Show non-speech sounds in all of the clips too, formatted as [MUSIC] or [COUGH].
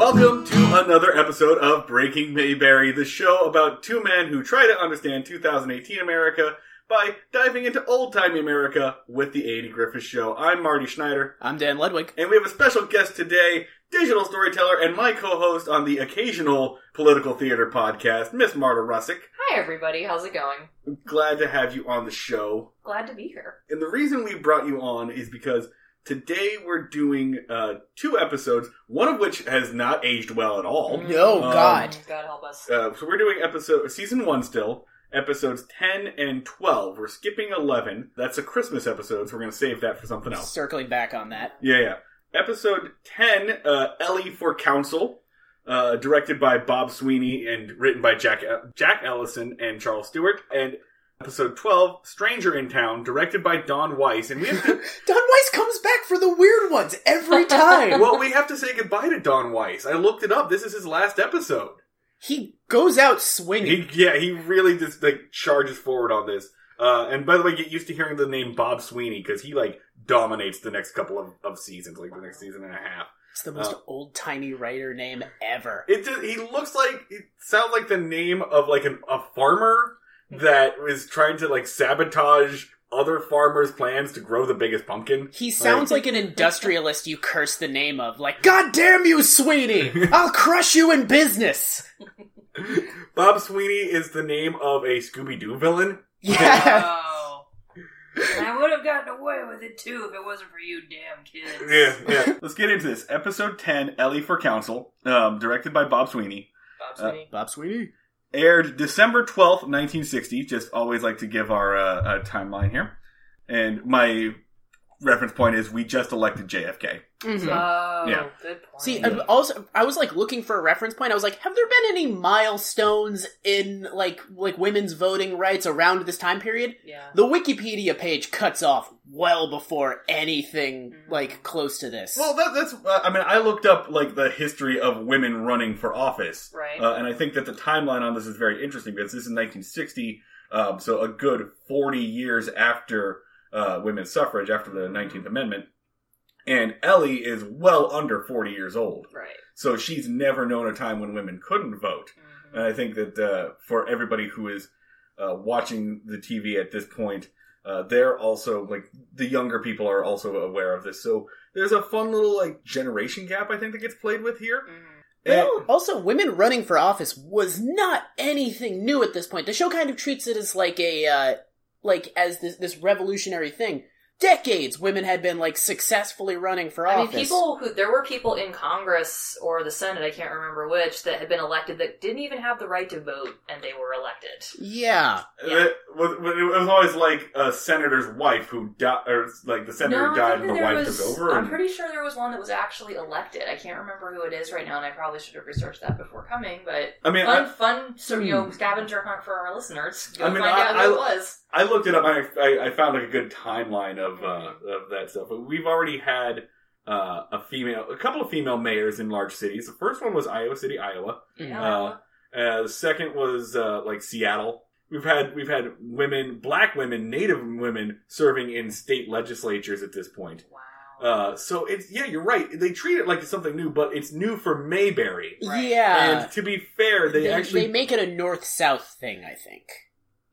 Welcome to another episode of Breaking Mayberry, the show about two men who try to understand 2018 America by diving into old timey America with the Andy Griffith Show. I'm Marty Schneider, I'm Dan Ludwig. and we have a special guest today, digital storyteller and my co-host on the occasional political theater podcast, Miss Marta Russick. Hi, everybody. How's it going? Glad to have you on the show. Glad to be here. And the reason we brought you on is because today we're doing uh, two episodes, one of which has not aged well at all. No, Um, God. God help us. Uh, so we're doing episode season one still, episodes ten and twelve. We're skipping eleven. That's a Christmas episode, so we're going to save that for something else. Circling back on that. Yeah, yeah. Episode ten, uh, Ellie for Council, uh, directed by Bob Sweeney and written by Jack Jack Elinson and Charles Stewart, and episode twelve, Stranger in Town, directed by Don Weis. And we have to, [LAUGHS] Don Weis comes back for the weird ones every time. well, we have to say goodbye to Don Weis. I looked it up. This is his last episode. he goes out swinging. He, yeah, he really just like charges forward on this. Uh, and by the way, get used to hearing the name Bob Sweeney because he like dominates the next couple of, of seasons, like the next season and a half. it's the most uh, old timey writer name ever. It just, he looks like it sounds like the name of like an, a farmer that is trying to like sabotage other farmers' plans to grow the biggest pumpkin. He sounds like an industrialist you curse the name of. Like, God damn you, Sweeney! [LAUGHS] I'll crush you in business! Bob Sweeney is the name of a Scooby Doo villain. Yeah. Oh. I would have gotten away with it too if it wasn't for you damn kids. Yeah, yeah. [LAUGHS] Let's get into this. Episode ten, Ellie for Council, um, directed by Bob Sweeney. Bob Sweeney. Bob Sweeney. Aired December 12th, 1960. Just always like to give our uh, uh, timeline here. And my reference point is we just elected JFK. Mhm. oh, Yeah. good point. See, I also, I was like looking for a reference point. I was like, have there been any milestones in like like women's voting rights around this time period? yeah. The Wikipedia page cuts off well before anything Mhm. like close to this. Well, that, that's, uh, I mean, I looked up like the history of women running for office. Right. Uh, and I think that the timeline on this is very interesting because this is 1960, um, so a good 40 years after uh, women's suffrage, after the 19th Amendment. And Ellie is well under 40 years old. right. So she's never known a time when women couldn't vote. Mhm. And I think that uh, for everybody who is uh, watching the TV at this point, uh, they're also like the younger people are also aware of this. So there's a fun little like generation gap I think that gets played with here. Mhm. Well, also, women running for office was not anything new at this point. The show kind of treats it as like a, uh, like as this this revolutionary thing. Decades, women had been like successfully running for I mean, office. people who there were people in Congress or the Senate, I can't remember which, that had been elected that didn't even have the right to vote, and they were elected. yeah, Yeah. It, was, it was always like a senator's wife who died, or like the senator No, I died think and the that there wife was, took over. I'm and- pretty sure there was one that was actually elected. I can't remember who it is right now, and I probably should have researched that before coming. But I mean, fun, I, fun, so you know, hmm. scavenger hunt for our listeners. Go I mean, find I- out I- who it was. I looked it up. I, I, I found like a good timeline of uh, of that stuff. But we've already had uh, a female, a couple of female mayors in large cities. The first one was Iowa City, Iowa. Mhm. Uh, uh, the second was uh, like Seattle. We've had we've had women, black women, Native women serving in state legislatures at this point. wow. Uh, so it's yeah, you're right. They treat it like it's something new, but it's new for Mayberry. Right. yeah. And to be fair, they, they, actually they make it a north south thing, I think.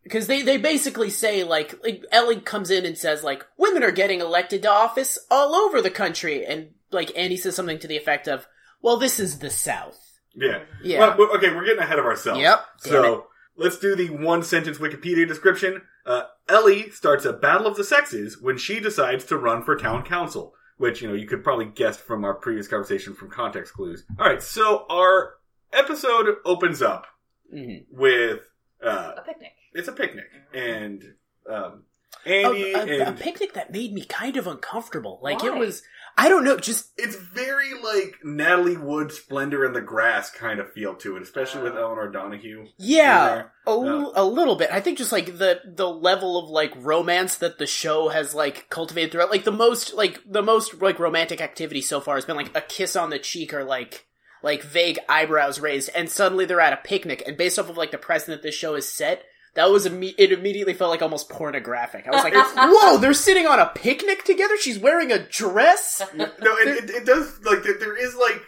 Because they, they basically say like like Ellie comes in and says like women are getting elected to office all over the country, and like Andy says something to the effect of, "Well, this is the South." yeah. Yeah. Well, well, okay, we're getting ahead of ourselves. Yep. So let's do the one sentence Wikipedia description. Uh, Ellie starts a battle of the sexes when she decides to run for town council, which you know you could probably guess from our previous conversation from context clues. All right, so our episode opens up Mhm. with uh, A picnic. It's a picnic, and um, A, Andy a- a and picnic that made me kind of uncomfortable. Like it was, I don't know, just It's very like Natalie Wood, Splendor in the Grass kind of feel to it, especially with Oh. Elinor Donahue. yeah, a, a little bit. I think just like the the level of like romance that the show has like cultivated throughout, like the most like the most like romantic activity so far has been like a kiss on the cheek or like like vague eyebrows raised, and suddenly they're at a picnic, and based off of like the precedent this show is set. That was imme- it. Immediately felt like almost pornographic. I was like, "Whoa, they're sitting on a picnic together. She's wearing a dress." No, it, it, it does like there, there is like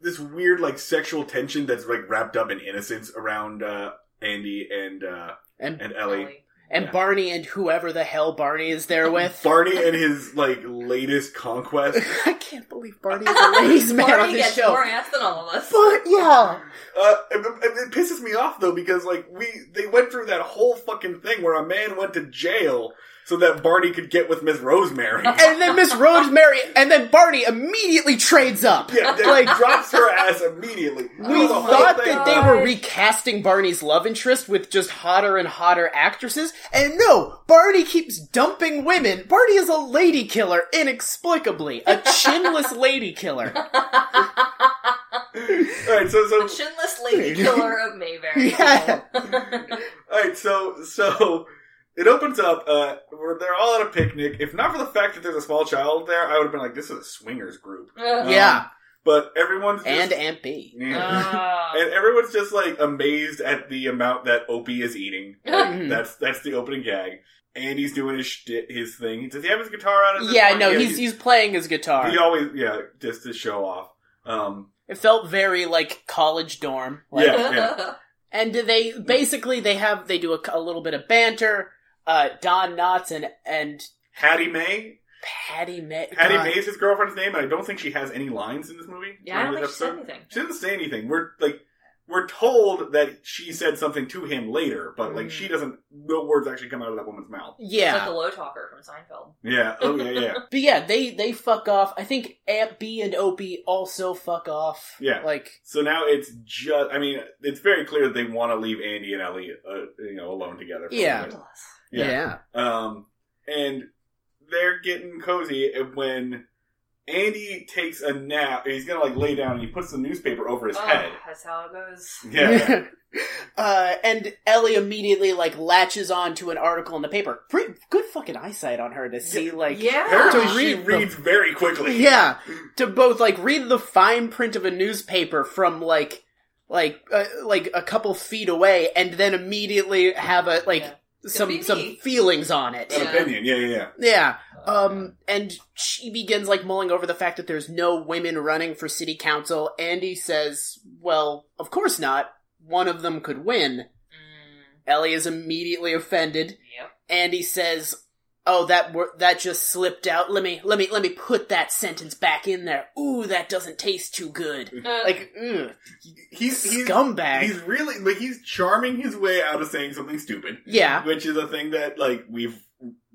this weird like sexual tension that's like wrapped up in innocence around uh Andy and uh And and Ellie. Ellie. And Yeah. Barney and whoever the hell Barney is there with. [LAUGHS] Barney and his like latest conquest. [LAUGHS] I can't believe Barney is a ladies' man Barney on this gets show. more ass than all of us. But yeah, Uh, it, it- it pisses me off though because like we they went through that whole fucking thing where a man went to jail so that Barney could get with Miss Rosemary. [LAUGHS] and then Miss Rosemary, and then Barney immediately trades up. yeah, they like drops her ass immediately. [LAUGHS] we oh, The thought that they were oh recasting Barney's love interest with just hotter and hotter actresses, and no, Barney keeps dumping women. Barney is a lady killer inexplicably, a [LAUGHS] chinless lady killer. All right, so so The chinless lady killer of Mayberry. Yeah. All right, so so it opens up. Uh, where they're all at a picnic. If not for the fact that there's a small child there, I would have been like, "This is a swingers group." Ugh. Yeah, But everyone's just, and Aunt Bee. Yeah. Ah. and everyone's just like amazed at the amount that Opie is eating. [LAUGHS] Mhm. [LAUGHS] That's that's the opening gag. Andy's doing his shit, his thing. Does he have his guitar out? At this Yeah, point? no, he's he's playing his guitar. he always yeah, just to show off. Um, It felt very like college dorm. Like, Yeah, yeah. [LAUGHS] And they basically they have they do a, a little bit of banter. Uh, Don Knotts and and Hattie May. Patty May. Hattie God. May is his girlfriend's name, and I don't think she has any lines in this movie. Yeah, I don't think this she said episode. anything. She doesn't say anything. We're like, we're told that she said something to him later, but like Mm. she doesn't. No words actually come out of that woman's mouth. It's Yeah, like the low talker from Seinfeld. Yeah. Oh yeah. Yeah. [LAUGHS] but yeah, they they fuck off. I think Aunt Bee and Opie also fuck off. Yeah. like so now it's just. I mean, it's very clear that they want to leave Andy and Ellie, uh, you know, alone together. For a Yeah. yeah. Um, and they're getting cozy when Andy takes a nap. He's gonna like lay down and he puts the newspaper over his Oh, head. that's how it goes. Yeah. [LAUGHS] uh, and Ellie immediately like latches on to an article in the paper. Pretty good fucking eyesight on her to see like Yeah. Apparently, To she read the- reads very quickly. Yeah, to both like read the fine print of a newspaper from like like uh, like a couple feet away, and then immediately have a like Yeah. Some some feelings on it. An Yeah. opinion. Yeah. Yeah. Yeah. Yeah. Um, and she begins like mulling over the fact that there's no women running for city council. Andy says, "Well, of course not. One of them could win." Mm, Ellie is immediately offended. yep. Andy says, "Oh, that wor- that just slipped out. Let me let me let me put that sentence back in there. Ooh, that doesn't taste too good. Uh, Like, ugh, He's he's scumbag. he's really like he's charming his way out of saying something stupid, yeah, which is a thing that like we've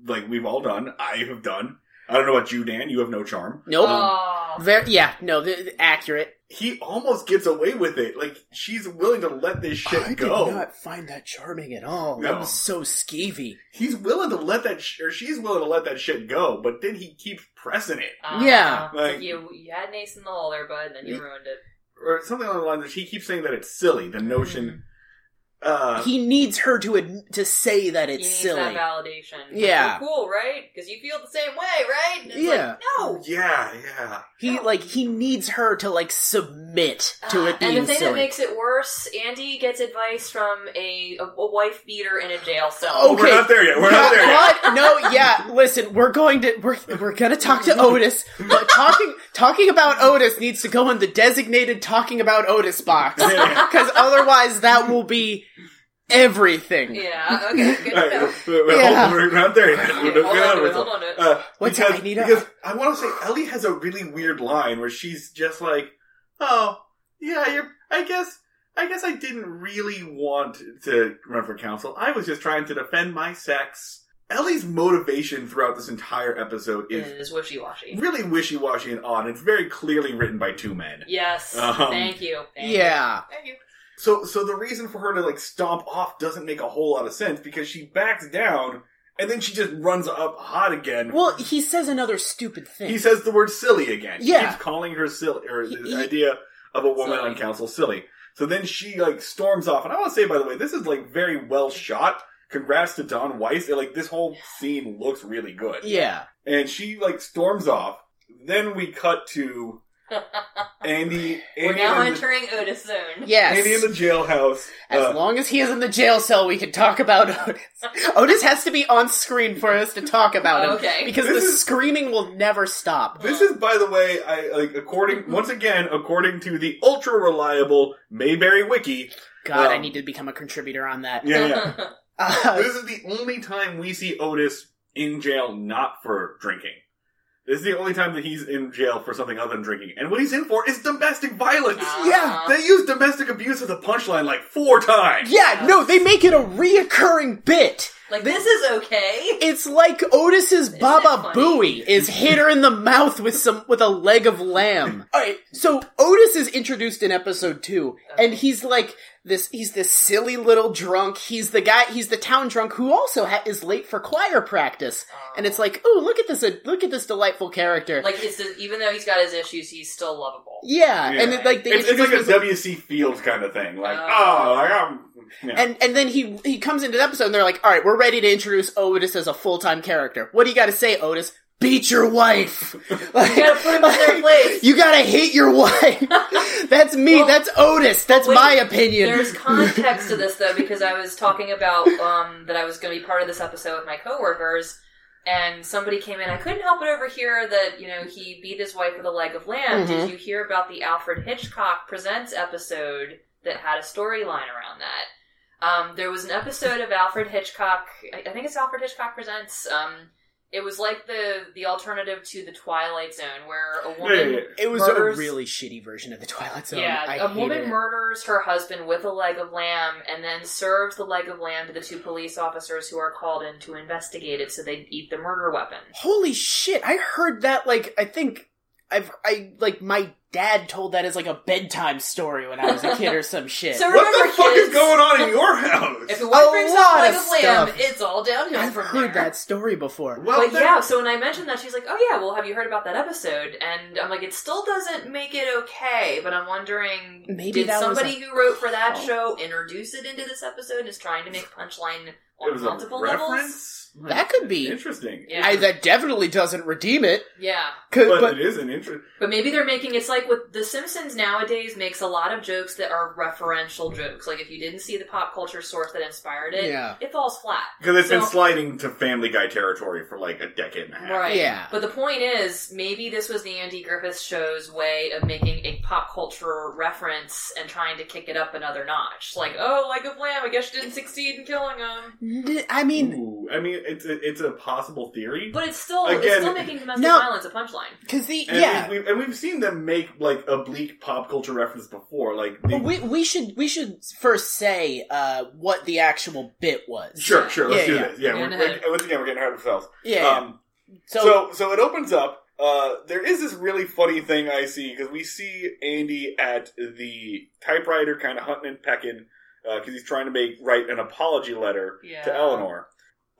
like we've all done. I have done. I don't know about you, Dan. You have no charm. nope. oh. Very, yeah, no, th- th- accurate. He almost gets away with it. Like she's willing to let this shit go. I did not find that charming at all. That was so skeevy. He's willing to let that, sh- or she's willing to let that shit go. But then he keeps pressing it, Uh, Yeah. Like- you you had an ace in the hole there, bud, and then you ruined it. or something along the lines. That she keeps saying that it's silly. The notion. Uh, he needs her to ad- to say that He it's needs silly. that validation. Yeah. You're cool, right? Because you feel the same way, right? And it's Yeah. Like, no. yeah, yeah. He like he needs her to like submit to Uh, it being and the thing silly. that makes it worse, Andy gets advice from a, a, a wife beater in a jail cell. Oh, we're not there yet. We're not there yet. What? No, yeah. Listen, we're going to we're we're gonna talk to Otis, but talking talking about Otis needs to go in the designated talking about Otis box because otherwise that will be everything. Yeah, okay, good to know. right, wait, wait, Yeah. hold- we're not there yet. We're not- hold we're on not to there it, hold on to it. Uh, What's because, I need because I want to say Ellie has a really weird line where she's just like, "Oh, yeah, you're. I guess, I guess I didn't really want to run for council. I was just trying to defend my sex." Ellie's motivation throughout this entire episode It is is wishy-washy. really wishy-washy and odd. It's very clearly written by two men. Yes, Um, thank you. Thank you. Yeah. Thank you. So, so the reason for her to like stomp off doesn't make a whole lot of sense because she backs down and then she just runs up hot again. Well, he says another stupid thing. he says the word silly again. He Yeah. keeps calling her silly, or the He- idea of a woman Silly. on council silly. So then she like storms off, and I want to say by the way, this is like very well shot. Congrats to Don Weis. Like this whole scene looks really good. yeah. And she like storms off. Then we cut to Andy. We're now in the- entering Otis zone. Yes. Andy in the jailhouse. As Uh, long as he is in the jail cell, we can talk about Otis. Otis has to be on screen for us to talk about him. Okay. Because This the is- screaming will never stop. This is, by the way, I like according once again according to the ultra reliable Mayberry Wiki. God, I Um, need to become a contributor on that. Yeah, yeah. [LAUGHS] Uh, this is the only time we see Otis in jail not for drinking. This is the only time that he's in jail for something other than drinking. And what he's in for is domestic violence. Ah. Yeah, They use domestic abuse as a punchline like four times. yeah, no, they make it a reoccurring bit. Like this is okay. It's like Otis's Baba funny? Booey is hit her in the mouth with some with a leg of lamb. [LAUGHS] Alright, so Otis is introduced in episode two, and he's like this he's this silly little drunk. He's the guy he's the town drunk who also ha- is late for choir practice. And it's oh. like, oh, look at this uh, look at this delightful character. Like it's just, even though he's got his issues, he's still lovable. yeah, Yeah. and it, like they It's, it's like a introduce him as W.C. Fields kind of thing. Like, Oh. oh, like, I'm. yeah. And and then he he comes into the episode and they're like, all right, we're ready to introduce Otis as a full time character. What do you got to say, Otis? Beat your wife. [LAUGHS] You gotta put him in their [LAUGHS] place. You gotta hate your wife. [LAUGHS] That's me. Well, That's Otis. That's wait, my opinion. There's context to this though, because I was talking about um, that I was going to be part of this episode with my coworkers, and somebody came in. I couldn't help but overhear that you know he beat his wife with a leg of lamb. Mhm. Did you hear about the Alfred Hitchcock Presents episode that had a storyline around that? Um, there was an episode of Alfred Hitchcock. I I think it's Alfred Hitchcock Presents. Um, it was like the the alternative to the Twilight Zone, where a woman. Yeah, yeah, yeah. it was murders- a really shitty version of the Twilight Zone. Yeah, I a woman it. murders her husband with a leg of lamb and then serves the leg of lamb to the two police officers who are called in to investigate it so they eat the murder weapon. Holy shit! I heard that. Like, I think I've I like my dad told that as like a bedtime story when I was a kid or some shit. [LAUGHS] So What remember, the fuck kids, is going on in your house? If the A wife brings out lot a leg of of lamb, stuff. it's all downhill I've from heard there. that story before. well, But yeah, so when I mentioned that, she's like, "Oh yeah, well, have you heard about that episode?" And I'm like, "It still doesn't make it okay." But I'm wondering, Maybe did that somebody a- who wrote for that Oh. show introduce it into this episode and is trying to make punchline it on was multiple a levels? Reference. That could be. interesting. Yeah. I, that definitely doesn't redeem it. Yeah, But, but it is an interest. But maybe they're making it's like with The Simpsons nowadays makes a lot of jokes that are referential jokes. Like if you didn't see the pop culture source that inspired it, Yeah. it falls flat. Because it's been sliding to Family Guy territory for like a decade and a half. Right. Yeah. But the point is, maybe this was the Andy Griffith show's way of making a pop culture reference and trying to kick it up another notch. Like, oh, like a lamb, I guess you didn't succeed in killing him. N- I mean, Ooh, I mean, it's a, it's a possible theory. But it's still it's Again- still making domestic No. violence a punchline. because the and yeah. we've, and we've seen them make like oblique pop culture reference before. Like, the, we we should we should first say uh, what the actual bit was. sure, sure, let's Yeah, do yeah. this. Yeah, We're we're, getting we're- ahead. once again, we're getting ahead of ourselves. Yeah. Um, so, so, so it opens up. Uh, there is this really funny thing I see because we see Andy at the typewriter, kind of hunting and pecking, because he's trying to make write an apology letter Yeah. to Eleanor.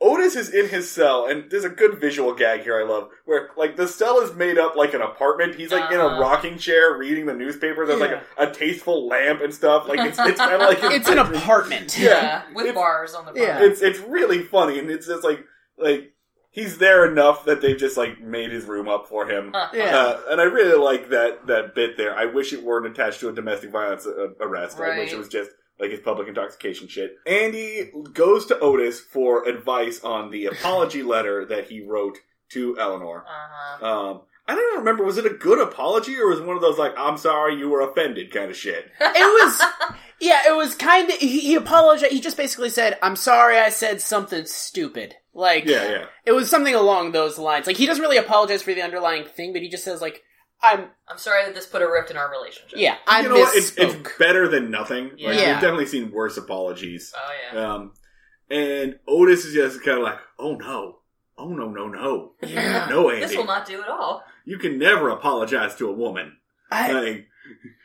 Otis is in his cell, and there's a good visual gag here I love, where like the cell is made up like an apartment. He's like in a Uh-huh. rocking chair reading the newspaper. There's Yeah. like a, a tasteful lamp and stuff. Like it's it's kind of like [LAUGHS] it's an apartment. Yeah. with It's- bars on the Yeah. it's it's really funny, and it's just like like he's there enough that they've just like made his room up for him. [LAUGHS] Yeah. Uh, and I really like that that bit there. I wish it weren't attached to a domestic violence uh, arrest. I wish Right. it was just like his public intoxication shit. Andy goes to Otis for advice on the apology [LAUGHS] letter that he wrote to Eleanor. Uh-huh. Um, I don't even remember. Was it a good apology or was it one of those like "I'm sorry you were offended" kind of shit? It was yeah, it was kind of he, he apologized. He just basically said, "I'm sorry, I said something stupid." Like Yeah, yeah. it was something along those lines. Like he doesn't really apologize for the underlying thing, but he just says like, "I'm I'm sorry that this put a rift in our relationship. yeah, I you know what? It's, misspoke." it's better than nothing. Like, Yeah. We've definitely seen worse apologies. Oh yeah. Um, and Otis is just kind of like, "Oh no, oh no, no, no, Yeah. no, Andy. This Andy, will not do at all. you can never apologize to a woman. I, Like,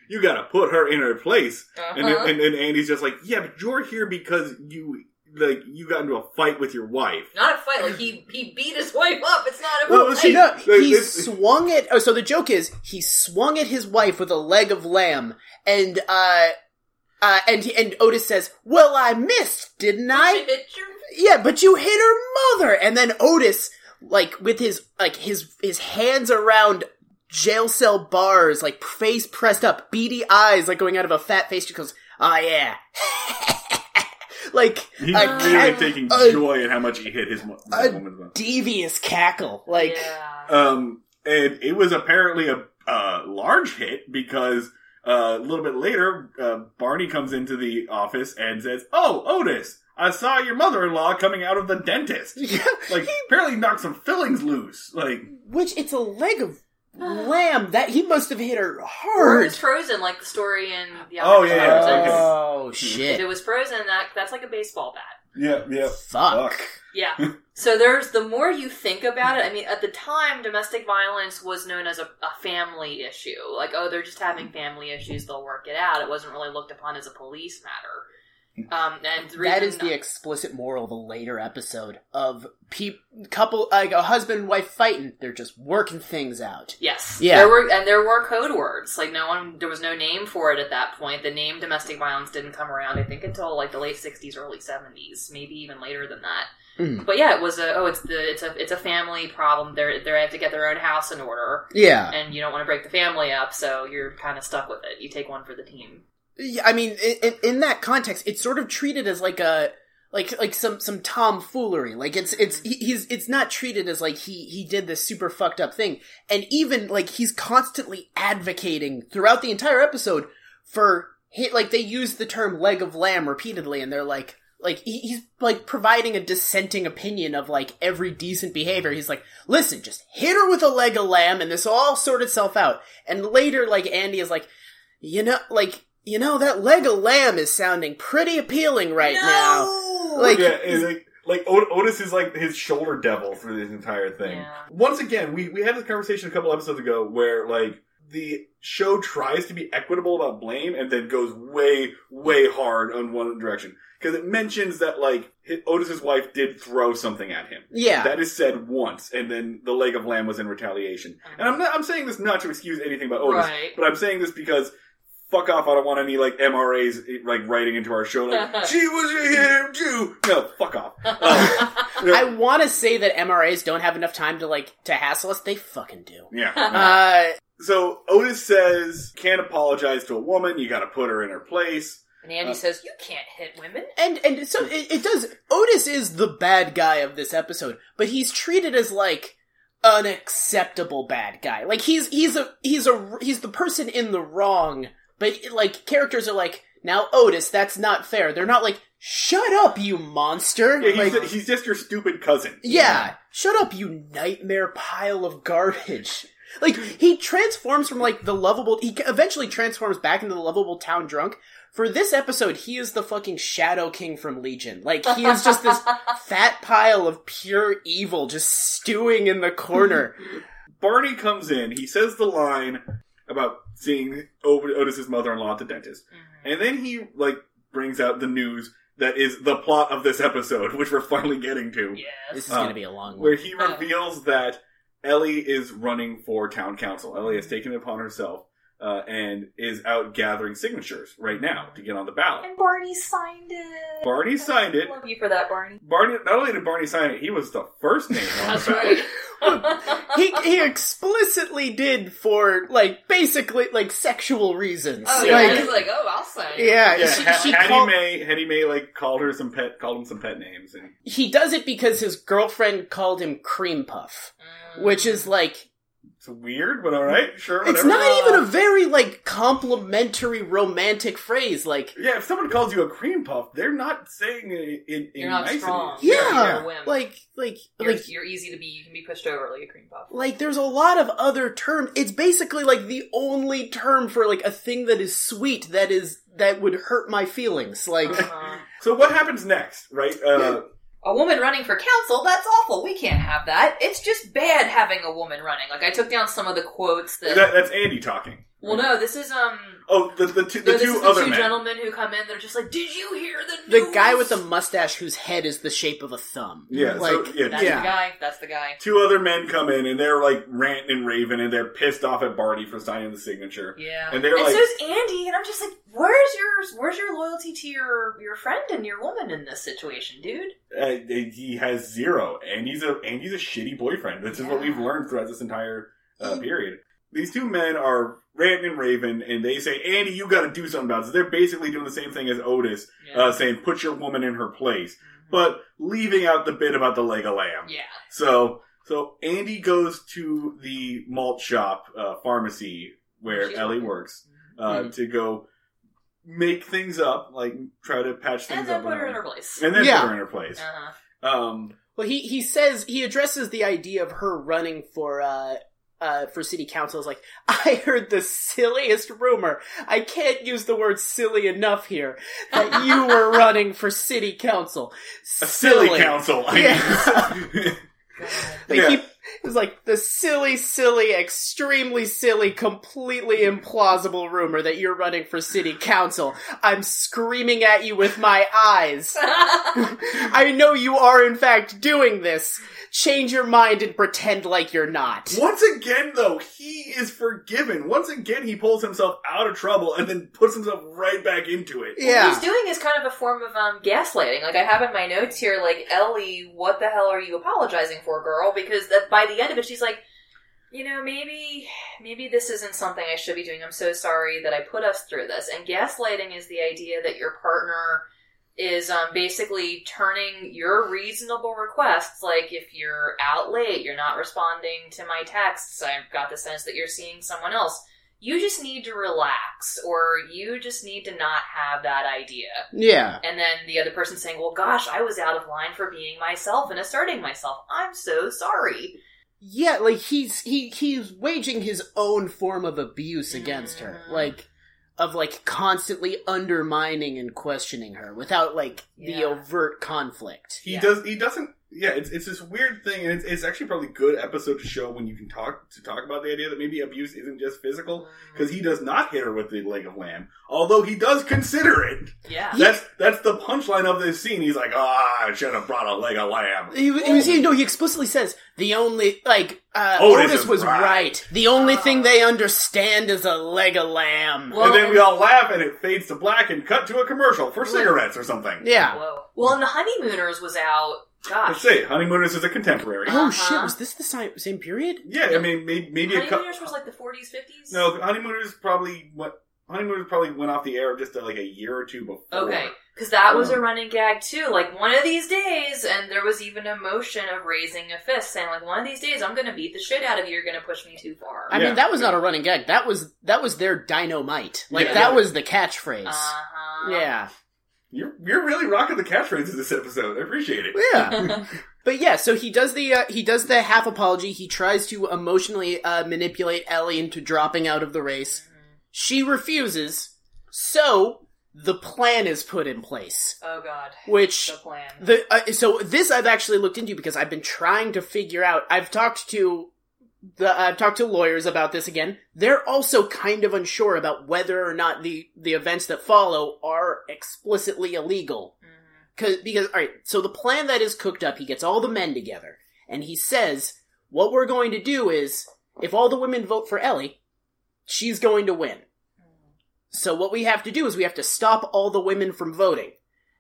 you got to put her in her place." Uh-huh. And, and and Andy's just like, "Yeah, but you're here because you like you got into a fight with your wife. Not a fight. Like he he beat his wife up. It's not a Well, fight. she- no, like, he this- swung at. Oh, so the joke is he swung at his wife with a leg of lamb, and uh, uh, and and Otis says, "Well, I missed, didn't She I?" hit your- Yeah, but you hit her mother. And then Otis, like with his like his his hands around jail cell bars, like face pressed up, beady eyes, like going out of a fat face, just goes, "Oh yeah." [LAUGHS] like He's a, really ca- taking a joy in how much he hit his mo- a woman's mouth. devious cackle. Like yeah. Um, and it was apparently a uh, large hit because uh, a little bit later, uh, Barney comes into the office and says, "Oh, Otis, I saw your mother-in-law coming out of the dentist. [LAUGHS] yeah, Like, apparently knocked some fillings loose. Like, which it's a leg of [GASPS] lamb that he must have hit her Or it hard. was frozen, like the story in the. Oh, Alfred yeah, Hitchcock okay. Presents. Oh [LAUGHS] If shit! it was frozen, that that's like a baseball bat. yeah, yeah, Fuck. fuck. Yeah. [LAUGHS] so there's the more you think about it. I mean, at the time, domestic violence was known as a, a family issue. Like, oh, they're just having family issues; they'll work it out. It wasn't really looked upon as a police matter. Um, and the That is the explicit moral of a later episode of peop couple like a husband and wife fighting. They're just working things out. Yes. Yeah. There were and there were code words. Like no one there was no name for it at that point. The name domestic violence didn't come around I think until like the late 60s early 70s, maybe even later than that. Mhm. But yeah, it was a oh it's the it's a it's a family problem. They're they have to get their own house in order Yeah, and you don't want to break the family up, so you're kind of stuck with it. You take one for the team. Yeah. I mean, in, in that context, it's sort of treated as like a like like some some tomfoolery. Like it's it's he, he's it's not treated as like he he did this super fucked up thing. And even like he's constantly advocating throughout the entire episode for hit like they use the term leg of lamb repeatedly, and they're like. Like he- he's like providing a dissenting opinion of like every decent behavior. He's like, listen, just hit her with a leg of lamb, and this will all sort itself out. And later, like Andy is like, you know, like you know that leg of lamb is sounding pretty appealing right now. Like, yeah, like, like Otis is like his shoulder devil for this entire thing. Yeah. Once again, we we had this conversation a couple episodes ago where like the show tries to be equitable about blame and then goes way way hard on one direction because it mentions that like hi- Otis's wife did throw something at him. yeah, That is said once, and then the leg of lamb was in retaliation. And I'm not I'm saying this not to excuse anything about Otis, Right. but I'm saying this because. Fuck off! I don't want any like MRAs like writing into our show like [LAUGHS] she was a him too. No, fuck off. [LAUGHS] I want to say that MRAs don't have enough time to like to hassle us. They fucking do. Yeah. [LAUGHS] Uh, So Otis says, can't apologize to a woman. You got to put her in her place. and Andy Uh, says, "You can't hit women." and and so it, it does. Otis is the bad guy of this episode, but he's treated as like an acceptable bad guy. Like he's he's a he's a he's the person in the wrong. But like characters are like now Otis, that's not fair. They're not like shut up, you monster. Yeah, he's, Like, he's just your stupid cousin. Yeah, shut up, you nightmare pile of garbage. Like he transforms from like the lovable. He eventually transforms back into the lovable town drunk. For this episode, he is the fucking Shadow King from Legion. Like he is just this [LAUGHS] fat pile of pure evil, just stewing in the corner. Barney comes in. He says the line about seeing Ot- Otis's mother-in-law at the dentist, and then he like brings out the news that is the plot of this episode, [LAUGHS] which we're finally getting to. This is Uh, gonna be a long one. where he reveals that Ellie is running for town council. Ellie has taken it upon herself uh, and is out gathering signatures right now to get on the ballot. And Barney signed it. Barney signed it. Love you for that, Barney. Barney, not only did Barney sign it, he was the first name on That's the ballot. right. [LAUGHS] He he explicitly did for like basically like sexual reasons. Oh Yeah. yeah, Like, he's like, oh, I'll sign. it." yeah, Yeah, she, Ha- she Hattie called- May, Hattie May, like called her some pet, called him some pet names, and he does it because his girlfriend called him cream puff, Mm. which is like it's weird, but all right, sure, it's whatever. not even a very like complimentary romantic phrase. Like Yeah, if someone calls you a cream puff, they're not saying it in, in You're not niceties. strong. yeah, you're a like like You're, like you're easy to be. You can be pushed over like a cream puff. like there's a lot of other terms. It's basically like the only term for like a thing that is sweet that is that would hurt my feelings. Like Uh-huh. So what happens next, right? Uh, A woman running for council? That's awful. We can't have that. It's just bad having a woman running. Like I took down some of the quotes that. that, that's Andy talking. Well, no, this is um. Oh, the the two, the this two is the other two men. gentlemen who come in. They're just like, "Did you hear the The guy with the mustache whose head is the shape of a thumb. Yeah, so, like yeah, That's Yeah. the guy. That's the guy. two other men come in and they're like ranting and raving and they're pissed off at Barty for signing the signature. Yeah. And they're like- so's Andy, and I'm just like, where's your where's your loyalty to your your friend and your woman in this situation, dude? Uh, he has zero, and he's a and he's a shitty boyfriend. This is what we've learned throughout this entire uh, period. These two men are ranting and Raven, and they say, "Andy, you got to do something about this." They're basically doing the same thing as Otis, Yeah. uh, saying, "Put your woman in her place," Mhm. but leaving out the bit about the leg of lamb. yeah. So, so Andy goes to the malt shop uh, pharmacy where She's Ellie working. works uh, Mhm. to go make things up, like try to patch things up. And then up, put her in her place. and then Yeah. put her in her place. Uh-huh. Um, Well, he he says he addresses the idea of her running for uh uh for city council. Is like [LAUGHS] I heard the silliest rumor. I can't use the word silly enough here. That you [LAUGHS] were running for city council. a silly, council. I [LAUGHS] Yeah. Like Yeah. he it was like the silly, silly, extremely silly, completely implausible rumor that you're running for city council. I'm screaming at you with my eyes. I know you are in fact doing this. Change your mind and pretend like you're not. Once again, though, he is forgiven. Once again, he pulls himself out of trouble and then puts himself right back into it. What Yeah. he's doing is kind of a form of um, gaslighting. Like I have in my notes here, like Ellie, what the hell are you apologizing for, girl? Because that by the end of it, she's like, you know, maybe maybe this isn't something I should be doing. I'm so sorry that I put us through this. And gaslighting is the idea that your partner is um, basically turning your reasonable requests, like if you're out late, you're not responding to my texts, I've got the sense that you're seeing someone else. You just need to relax, or you just need to not have that idea. Yeah. And then the other person saying, Well, gosh, I was out of line for being myself and asserting myself. I'm so sorry. Yeah, like he's he he's waging his own form of abuse against her. Mhm. Like of like constantly undermining and questioning her without like the overt conflict. He Yeah. does. He doesn't. Yeah, it's it's this weird thing, and it's, it's actually probably a good episode to show when you can talk to talk about the idea that maybe abuse isn't just physical, because he does not hit her with the leg of lamb, although he does consider it. Yeah. That's that's the punchline of this scene. He's like, "Ah, I should have brought a leg of lamb." He, he was, you know, he explicitly says the only like uh, Otis Otis, was right. right. The only Oh. thing they understand is a leg of lamb. Well, and then we all laugh, and it fades to black, and cut to a commercial for cigarettes or something. yeah. Whoa. Well, and the Honeymooners was out. Let's say Honeymooners is a contemporary. Oh Uh-huh. shit! Was this the same, same period? Yeah, I mean, maybe, maybe a couple. Honeymooners was like the 40s, 50s? No, Honeymooners probably went. Honeymooners probably went off the air just uh, like a year or two before. Okay. Because that was a running gag too. Like one of these days, and there was even a motion of raising a fist, saying like, "One of these days, I'm going to beat the shit out of you. You're going to push me too far." I Yeah. mean, that was not a running gag. That was that was their dynamite. Like Yeah. that was the catchphrase. Uh huh. yeah. You're you're really rocking the catchphrases this episode. I appreciate it. Yeah. [LAUGHS] But yeah, so he does the uh, he does the half apology. He tries to emotionally uh, manipulate Ellie into dropping out of the race. She refuses. So the plan is put in place, oh God. which The plan. the uh, so this I've actually looked into because I've been trying to figure out. I've talked to the I've talked to lawyers about this again. They're also kind of unsure about whether or not the the events that follow are explicitly illegal. Mhm. Cause, because, alright, so the plan that is cooked up, he gets all the men together, and he says, what we're going to do is, if all the women vote for Ellie, she's going to win. So what we have to do is we have to stop all the women from voting.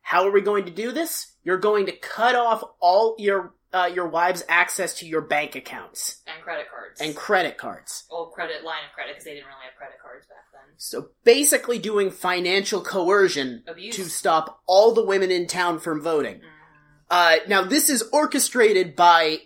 How are we going to do this? You're going to cut off all your, uh, your wives' access to your bank accounts And credit cards. and credit cards. Old credit line of credit because they didn't really have credit cards back then. So basically doing financial coercion Abuse. to stop all the women in town from voting. Mhm. Uh, now this is orchestrated by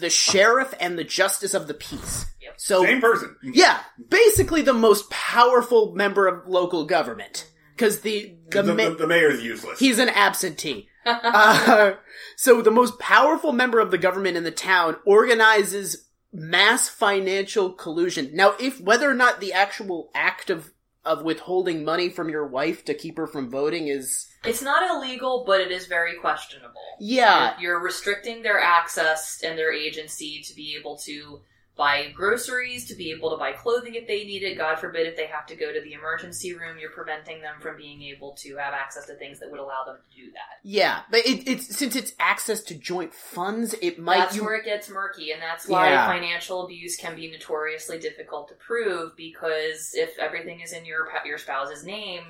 the sheriff and the justice of the peace. Yep. So Same person. yeah, basically the most powerful member of local government because the the, The, ma- the, the mayor's useless. he's an absentee. Uh, so the most powerful member of the government in the town organizes mass financial collusion. Now, if whether or not the actual act of of withholding money from your wife to keep her from voting is It's not illegal, but it is very questionable. yeah You're, you're restricting their access and their agency to be able to buy groceries, to be able to buy clothing if they need it. God forbid if they have to go to the emergency room, you're preventing them from being able to have access to things that would allow them to do that. Yeah, but it, it's since it's access to joint funds, it might. that's you, where it gets murky, and that's why Yeah. financial abuse can be notoriously difficult to prove because if everything is in your your spouse's name,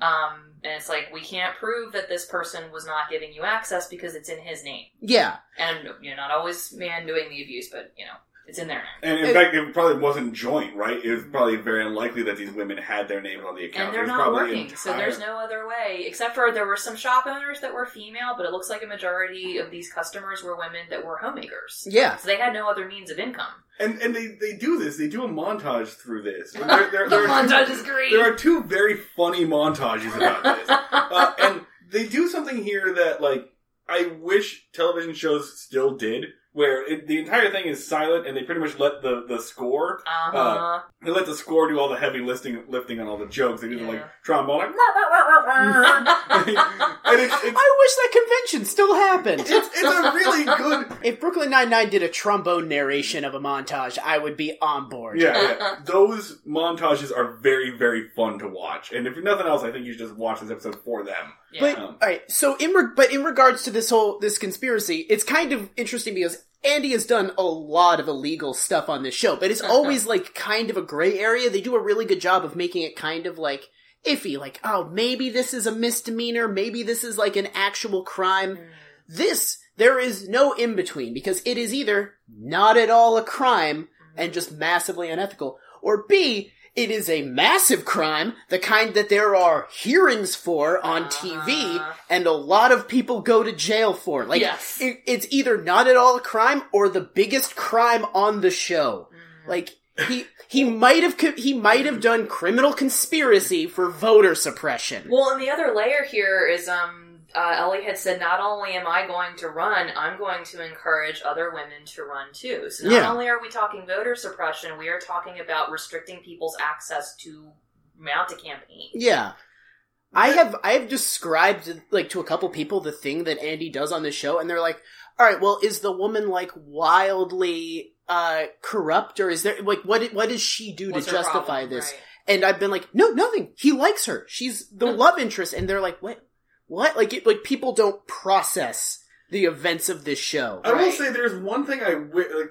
um, and it's like we can't prove that this person was not giving you access because it's in his name, yeah, and you're not always man doing the abuse, but you know, it's in there. And in It- fact, it probably wasn't joint, right? It was probably very unlikely that these women had their names on the account. And they're not probably working, so there's no other way. Except for there were some shop owners that were female, but it looks like a majority of these customers were women that were homemakers. yeah. So they had no other means of income. And and they, they do this. They do a montage through this. [LAUGHS] And there, there, the there are two- montage is great. There are two very funny montages about this. [LAUGHS] uh, and they do something here that like I wish television shows still did, where it, the entire thing is silent and they pretty much let the the score Uh-huh. they let the score do all the heavy lifting lifting on all the jokes. They do the like Yeah. trombone like [LAUGHS] and it, it's, I wish that convention still happened. it's it's a really good if Brooklyn Nine Nine did a trombone narration of a montage, I would be on board. yeah, yeah. Those montages are very, very fun to watch. And if nothing else, I think you should just watch this episode for them. Yeah. But Um, all right, so in re- but in regards to this whole this conspiracy, it's kind of interesting because Andy has done a lot of illegal stuff on this show, but it's uh-huh. always like kind of a gray area. They do a really good job of making it kind of like iffy, like oh maybe this is a misdemeanor, maybe this is like an actual crime. Hmm. This there is no in between because it is either not at all a crime and hmm. just massively unethical, or B, it is a massive crime, the kind that there are hearings for on TV, Uh-huh. and a lot of people go to jail for. Like, Yes. it, it's either not at all a crime or the biggest crime on the show. Like, he he might have he might have done criminal conspiracy for voter suppression. Well, and the other layer here is, um, uh, Ellie had said, not only am I going to run, I'm going to encourage other women to run too. So not Yeah. only are we talking voter suppression, we are talking about restricting people's access to mount a campaign. Yeah. I have I have described like to a couple people the thing that Andy does on the show and they're like, "All right, well is the woman like wildly uh corrupt or is there like what what does she do to justify problem? this?" Right. And I've been like, "No, nothing. He likes her. She's the love interest." And they're like, "What? What?" Like it, like people don't process the events of this show. I will say there's one thing I like.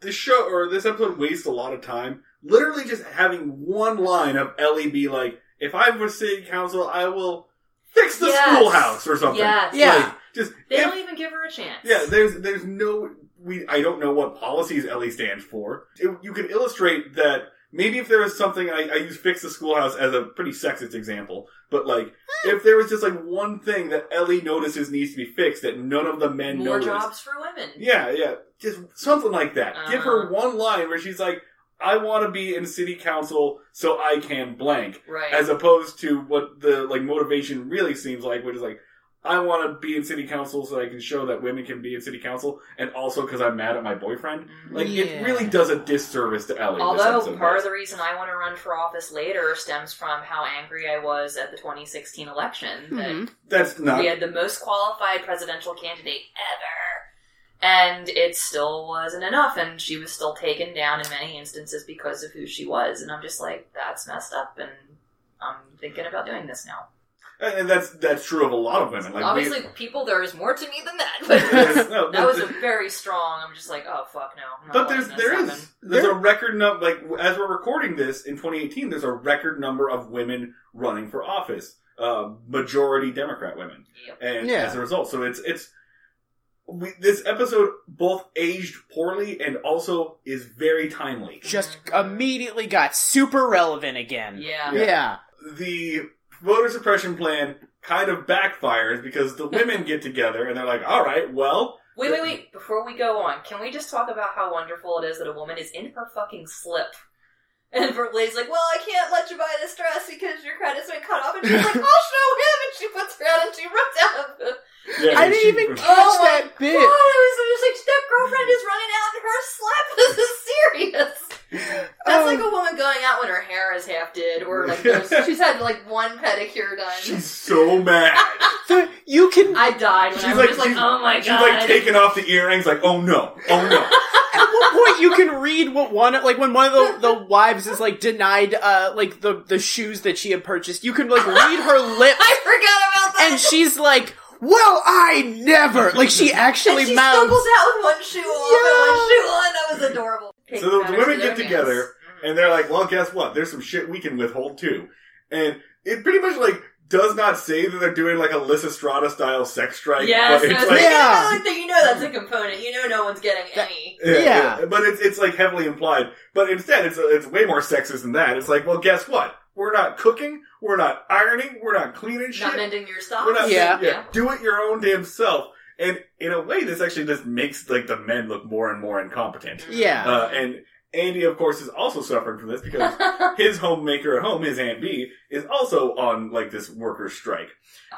This show or this episode wastes a lot of time. Literally, just having one line of Ellie be like, "If I were city council, I will fix the Yes. schoolhouse or something." Yes. Yeah. Like, just They if- don't even give her a chance. Yeah, there's there's no we I don't know what policies Ellie stands for. It, you could illustrate that maybe if there was something I, I use fix the schoolhouse as a pretty sexist example, but like if there was just like one thing that Ellie notices needs to be fixed that none of the men More notice. jobs for women. Yeah, yeah, just something like that. Give her Uh-huh. one line where she's like, "I want to be in city council so I can blank," Right. as opposed to what the like motivation really seems like, which is like, I want to be in city council so I can show that women can be in city council, and also because I'm mad at my boyfriend. Like Yeah. it really does a disservice to Ellie. Although episode part does. of the reason I want to run for office later stems from how angry I was at the 2016 election that Mhm. that's not. we had the most qualified presidential candidate ever. And it still wasn't enough, and she was still taken down in many instances because of who she was. And I'm just like, that's messed up, and I'm thinking about doing this now. And that's that's true of a lot of women. Like we- Obviously, people, there is more to me than that. But no, [LAUGHS] that was a very strong. I'm just like, oh fuck no. But there's letting there happen. is there's a record number like as we're recording this in 2018. There's a record number of women running for office, uh, majority Democrat women, Yep. and Yeah. as a result, so it's it's we, this episode both aged poorly and also is very timely. Just immediately got super relevant again. Yeah. Yeah. The voter suppression plan kind of backfires because the women get together and they're like, "All right, well." Wait, wait, wait. Before we go on, can we just talk about how wonderful it is that a woman is in her fucking slip? And [LAUGHS] her lady's like, well, I can't let you buy this dress because your credit's been cut off. And she's like, [LAUGHS] I'll show him. And she puts her out and she runs out of the... Yeah, I didn't even catch Oh that bit. God, I was just like, that girlfriend is running out in her slip. [LAUGHS] This is serious. [LAUGHS] That's like a woman going out when her hair is half did, or like [LAUGHS] those, she's had like one pedicure done. She's so mad. [LAUGHS] The- you can I died when She's I was like, just like, she's, oh my god. she's like taking off the earrings, like, oh no, oh no. at what point you can read what one like when one of the, the wives is like denied uh like the the shoes that she had purchased you can like read her lips I forgot about that. and she's like well i never like she actually and she mouths stumbles out with one shoe off and one shoe on. That was adorable. So the, the women get their together hands. Mm-hmm. and they're like, well, guess what? There's some shit we can withhold too. And it pretty much like does not say that they're doing like a Lysistrata style sex strike. Yes, but it's like, Yeah. about it, that you know that's a component. You know no one's getting any. Yeah. But it's it's like heavily implied. But instead, it's it's way more sexist than that. It's like, well, guess what? We're not cooking. We're not ironing. We're not cleaning shit. Not mending your socks. We're not Yeah. yeah. Do it your own damn self. And in a way, this actually just makes like the men look more and more incompetent. yeah Uh, and Andy, of course, is also suffering from this because [LAUGHS] his homemaker at home, his Aunt Bee, is also on like this workers' strike.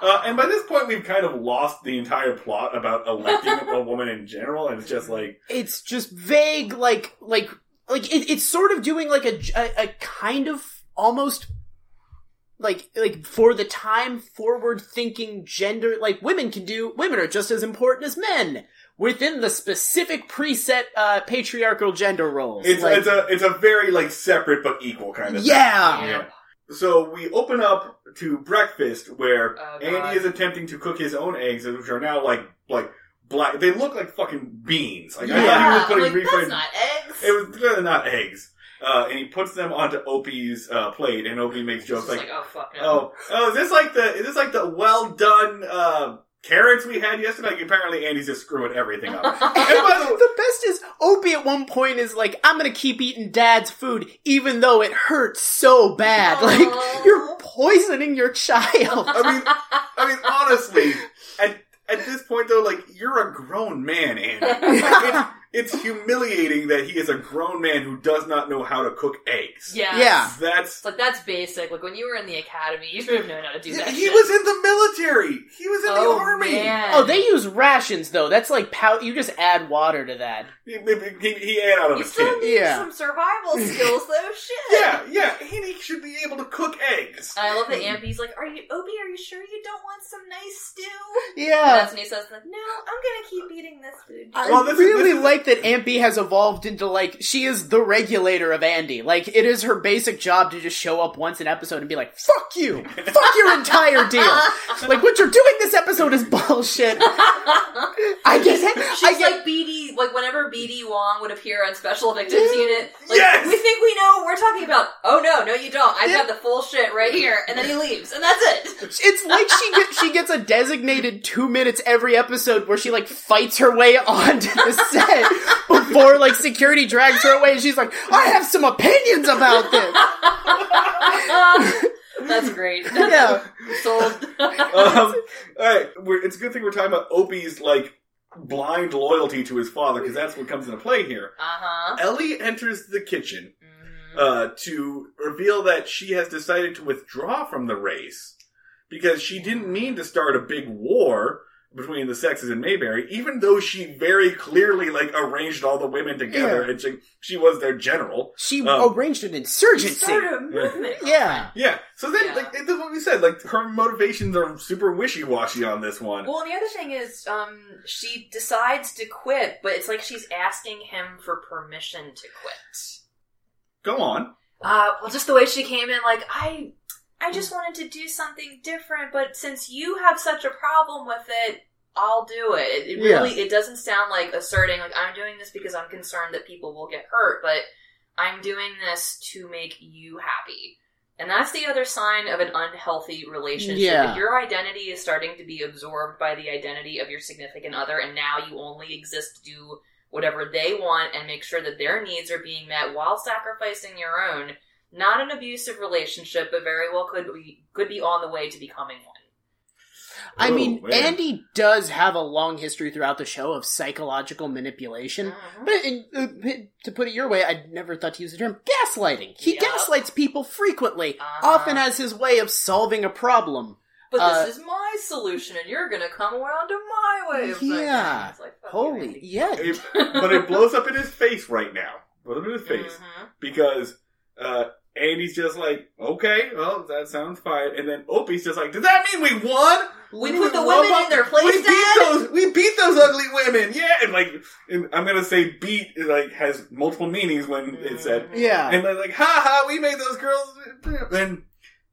Uh, and by this point, we've kind of lost the entire plot about electing [LAUGHS] a woman in general, and it's just like, it's just vague like like like it, it's sort of doing like a, a a kind of almost like like for the time forward thinking gender like women can do women are just as important as men within the specific preset uh patriarchal gender roles it's Like, it's a it's a very like separate but equal kind of Yeah. thing. yeah. So we open up to breakfast where God. Andy is attempting to cook his own eggs, which are now like like black. They look like fucking beans. Like I Yeah. thought he was I'm putting like, refried. that's not eggs. It was clearly not eggs. Uh, and he puts them onto Opie's uh, plate, and Opie makes jokes like, like, oh fuck no. "Oh, oh, is this like the is this like the well done uh, carrots we had yesterday?" Like, apparently, Andy's just screwing everything up. [LAUGHS] and by the way, the best is Opie at one point is like, I'm gonna keep eating dad's food even though it hurts so bad. [LAUGHS] Aw. Like, you're poisoning your child. I mean, I mean, honestly, at at this point though, like you're a grown man, Andy. [LAUGHS] it's, it's humiliating that he is a grown man who does not know how to cook eggs. Yes. Yeah. That's It's like that's basic. Like when you were in the academy, you should have known how to do that. he shit. was in the military. He was in oh, the army. Man. Oh, they use rations though. That's like pow. You just add water to that. He, he, he ate out of You a still tin. need Yeah. some survival [LAUGHS] skills, though. Shit. Yeah, yeah. He should be able to cook eggs. I love that Ampy's like, "Are you Opie? Are you sure you don't want some nice stew?" And Yeah. that's when he says, "Like, no, I'm gonna keep eating this food." I Well, this is- really this is- like that Aunt Bee has evolved into like she is the regulator of Andy. Like it is her basic job to just show up once an episode and be like, "Fuck you, fuck your entire deal." [LAUGHS] Like what you're doing this episode is bullshit. [LAUGHS] I guess She's I get like BD, like whenever BD Wong would appear on Special Victims Unit, like, Yes! we think we know what we're talking about. Oh no, no you don't. I've got the full shit right here, and then he leaves, and that's it. [LAUGHS] It's like she gets she gets a designated two minutes every episode where she like fights her way onto the set before like security drags her away and she's like, I have some opinions about this. [LAUGHS] that's great. Yeah. Sold. um, all right, we're, it's a good thing we're talking about Opie's like blind loyalty to his father because that's what comes into play here. Uh huh. Ellie enters the kitchen Mm-hmm. uh, to reveal that she has decided to withdraw from the race because she didn't mean to start a big war between the sexes in Mayberry, even though she very clearly like arranged all the women together Yeah. and she, she was their general. She Um, arranged an insurgency. Start a movement. Yeah. Yeah. So then, Yeah. like, that's what we said. Like, her motivations are super wishy-washy on this one. Well, and the other thing is, um, she decides to quit, but it's like she's asking him for permission to quit. Go on. Uh, well, just the way she came in, like I, I hmm. just wanted to do something different, but since you have such a problem with it, I'll do it. It, it Yeah. really, it doesn't sound like asserting like I'm doing this because I'm concerned that people will get hurt, but I'm doing this to make you happy. And that's the other sign of an unhealthy relationship. Yeah. If your identity is starting to be absorbed by the identity of your significant other, and now you only exist to do whatever they want and make sure that their needs are being met while sacrificing your own, not an abusive relationship, but very well could be could be on the way to becoming one. I Oh, mean, man. Andy does have a long history throughout the show of psychological manipulation. Mhm. But in, uh, to put it your way, I never thought to use the term gaslighting. He Yep. gaslights people frequently, Uh-huh. often as his way of solving a problem. But Uh, this is my solution, and you're gonna come around to my way of. Yeah. It's like, fuck you, Holy, Andy. yeah. It- but it blows up in his face right now put them in his face Mhm. because uh, Andy's just like, okay, well that sounds fine, and then Opie's just like, does that mean we won? We We put the won women in their place, we beat Dad? those. We beat those ugly women. Yeah, and like, and I'm gonna say beat like has multiple meanings when it's said, Yeah. and they're like, ha ha, we made those girls. And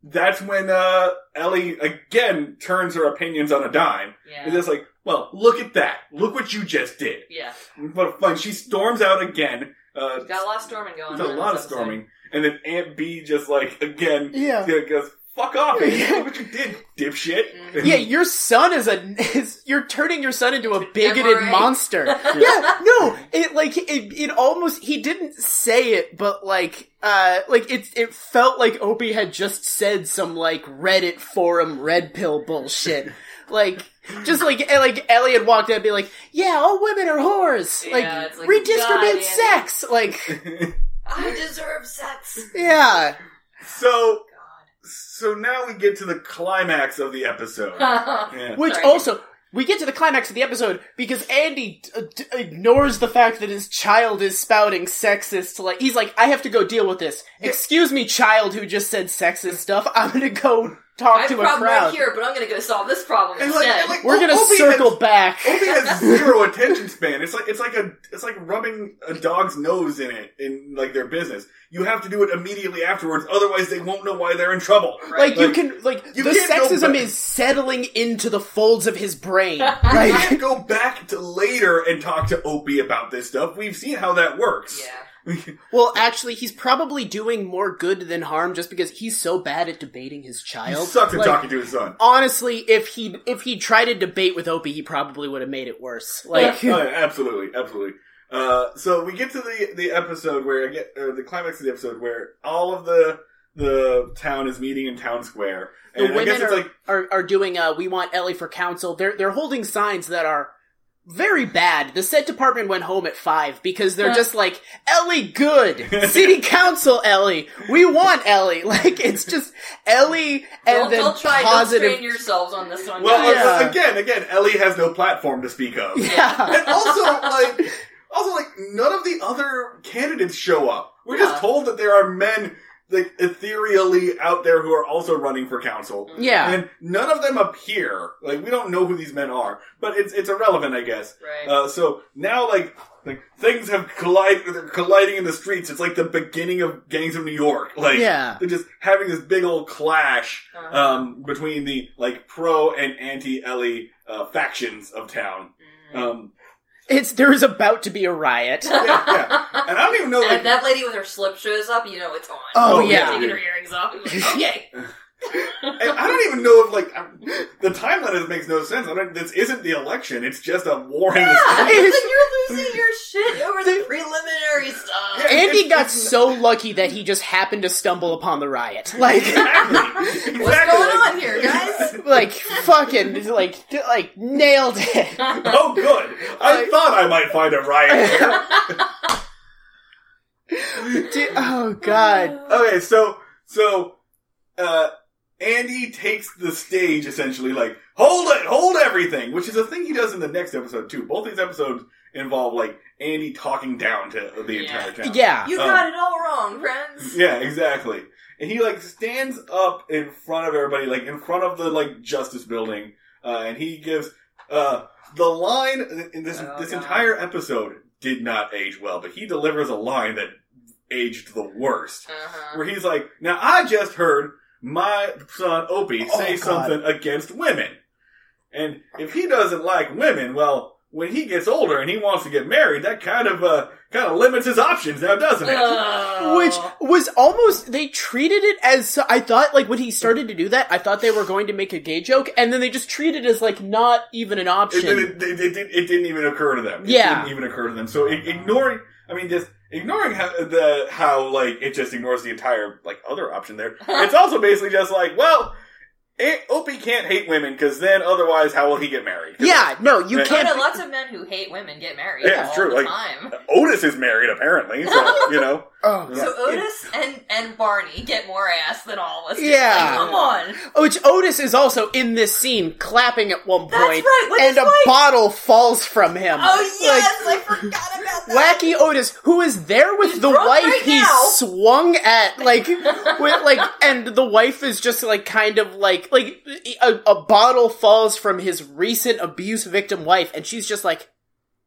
that's when uh, Ellie again turns her opinions on a dime. Yeah. It's just like, well, look at that. Look what you just did. yeah. But fun. She storms out again. Uh, Got a lot of storming going there's on. a lot of episode. storming, and then Aunt Bee just like again Yeah. goes, "Fuck off! Andy. Look what you did, dipshit." Mhm. Yeah, your son is a is you're turning your son into a bigoted MRA. monster. [LAUGHS] yeah, no, it like it, it almost he didn't say it, but like uh like it it felt like Opie had just said some like Reddit forum red pill bullshit. [LAUGHS] like just like eh, like Elliot walked in and be like, "Yeah, all women are whores. Yeah, like, it's like, redistribute God, sex." Like, [LAUGHS] I deserve sex. yeah, so, God. so now we get to the climax of the episode. Yeah. [LAUGHS] Which Sorry. also, we get to the climax of the episode because Andy uh, d- ignores the fact that his child is spouting sexist. Like he's like, I have to go deal with this. Excuse me, child who just said sexist stuff. I'm gonna go I talk have a to a problem right here, but I'm gonna go solve this problem And instead. and like- We're gonna circle has- back. Opie has [LAUGHS] zero attention span. It's like it's like a it's like rubbing a dog's nose in it in like their business. You have to do it immediately afterwards, otherwise they won't know why they're in trouble. Like you can, like you the sexism is settling into the folds of his brain. [LAUGHS] You can't go back to later and talk to Opie about this stuff. We've seen how that works. yeah. [LAUGHS] well, actually, he's probably doing more good than harm just because he's so bad at debating his child. he sucks at Like, talking to his son. honestly, if he if he tried to debate with Opie, he probably would have made it worse. Like, Oh, yeah, absolutely, absolutely. Uh, so we get to the the episode where I get or the climax of the episode where all of the the town is meeting in town square, the and I guess women it's are, like are are doing uh we want Ellie for council. They're they're holding signs that are very bad. The set department went home at five because they're just like Ellie good. [LAUGHS] City council Ellie. We want Ellie. [LAUGHS] Like it's just Ellie and Don't, then don't try. positive Don't yourselves on this one. well guys. uh, Yeah. again, again, Ellie has no platform to speak of. Yeah. and also [LAUGHS] like also like none of the other candidates show up. We're just told that there are men like ethereally out there who are also running for council. Yeah. And none of them appear. Like we don't know who these men are, but it's it's irrelevant, I guess. right. Uh, so now, like, like things have collided. They're colliding in the streets. It's like the beginning of Gangs of New York. [LAUGHS] Like, Yeah. they're just having this big old clash Uh-huh. um, between the like pro and anti Ellie uh, factions of town. Mhm. Um, It's there is about to be a riot. yeah, yeah. And I don't even know. [LAUGHS] And Like, if that lady with her slip shows up, you know it's on. Oh, Oh, yeah. Taking her earrings off. [LAUGHS] Yay. and I don't even know if like I'm- the timeline makes no sense. I don't, this isn't the election. It's just a war in the Yeah, streets. then you're [LAUGHS] losing your shit over the The- preliminary stuff. Yeah. Andy It's- got it's- so lucky that he just happened to stumble upon the riot. Like Exactly. [LAUGHS] exactly. What's going Like- on here, guys? like fucking like like nailed it. Oh, good. I thought I might find a riot here. [LAUGHS] Dude, oh god. Okay, so so uh Andy takes the stage essentially like hold it, hold everything, which is a thing he does in the next episode too. Both these episodes involve like Andy talking down to the Yeah. entire town. Yeah. You Um, got it all wrong, friends. Yeah, exactly. And he like stands up in front of everybody, like in front of the like Justice Building, uh, and he gives uh the line in this Oh, this God. entire episode did not age well, but he delivers a line that aged the worst. Uh-huh. where he's like, "Now I just heard my son Opie Oh, say God. something against women, and if he doesn't like women, well, when he gets older and he wants to get married, that kind of uh kind of limits his options, now doesn't it?" Oh. Which was almost they treated it as I thought like when he started to do that I thought they were going to make a gay joke and then they just treated it as like not even an option. it, it, it, it didn't even occur to them. It Yeah. didn't even occur to them. So ignoring, I mean, just ignoring how the how like it just ignores the entire like other option there. [LAUGHS] It's also basically just like, well, A- Opie can't hate women because then otherwise, how will he get married? yeah, no, you can't. know lots of men who hate women get married Yeah, it's true, the like- time. Otis is married apparently, so [LAUGHS] you know. Oh, Yeah. So Otis and, and Barney get more ass than all of us. Yeah. Like, come on. Which Otis is also in this scene clapping at one point, That's right, and a wife. bottle falls from him. Oh yes, I forgot about that. Wacky Otis, who is there with He's the wife right he now. swung at, like, with, like, and the wife is just like kind of like, like a, a bottle falls from his recent abuse victim wife, and she's just like,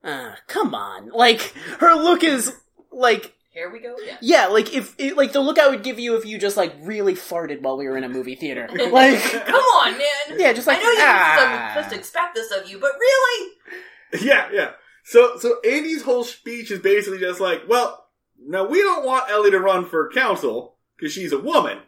uh, come on, like her look is like, Here we go again. yeah, like if it, like the look I would give you if you just like really farted while we were in a movie theater, [LAUGHS] like, [LAUGHS] Come on, man. yeah, just like I know you're ah. supposed to expect this of you, but really? [LAUGHS] Yeah, yeah. So, so Andy's whole speech is basically just like, well, now we don't want Ellie to run for council because she's a woman.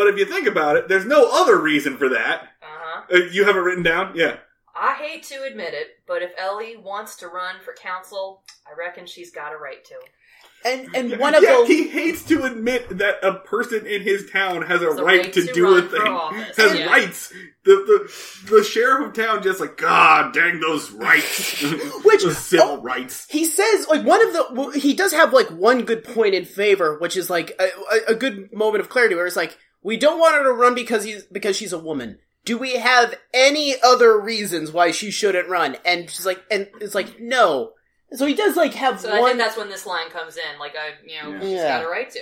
But if you think about it, there's no other reason for that. Uh-huh. Uh, you have it written down? Yeah. I hate to admit it, but if Ellie wants to run for council, I reckon she's got a right to. and and one of yeah, the he hates to admit that a person in his town has a Has a right, right to, to do run a for thing. office, Has yeah. rights. The, the the sheriff of town just like, God dang those rights. [LAUGHS] Which- Those civil oh, rights. He says like one of the well, he does have like one good point in favor, which is like a, a, a good moment of clarity where it's like we don't want her to run because he's because she's a woman. Do we have any other reasons why she shouldn't run? And she's like, and it's like no. So he does like have So I one. think that's when this line comes in. Like, I, you know, Yeah. she's got a right to.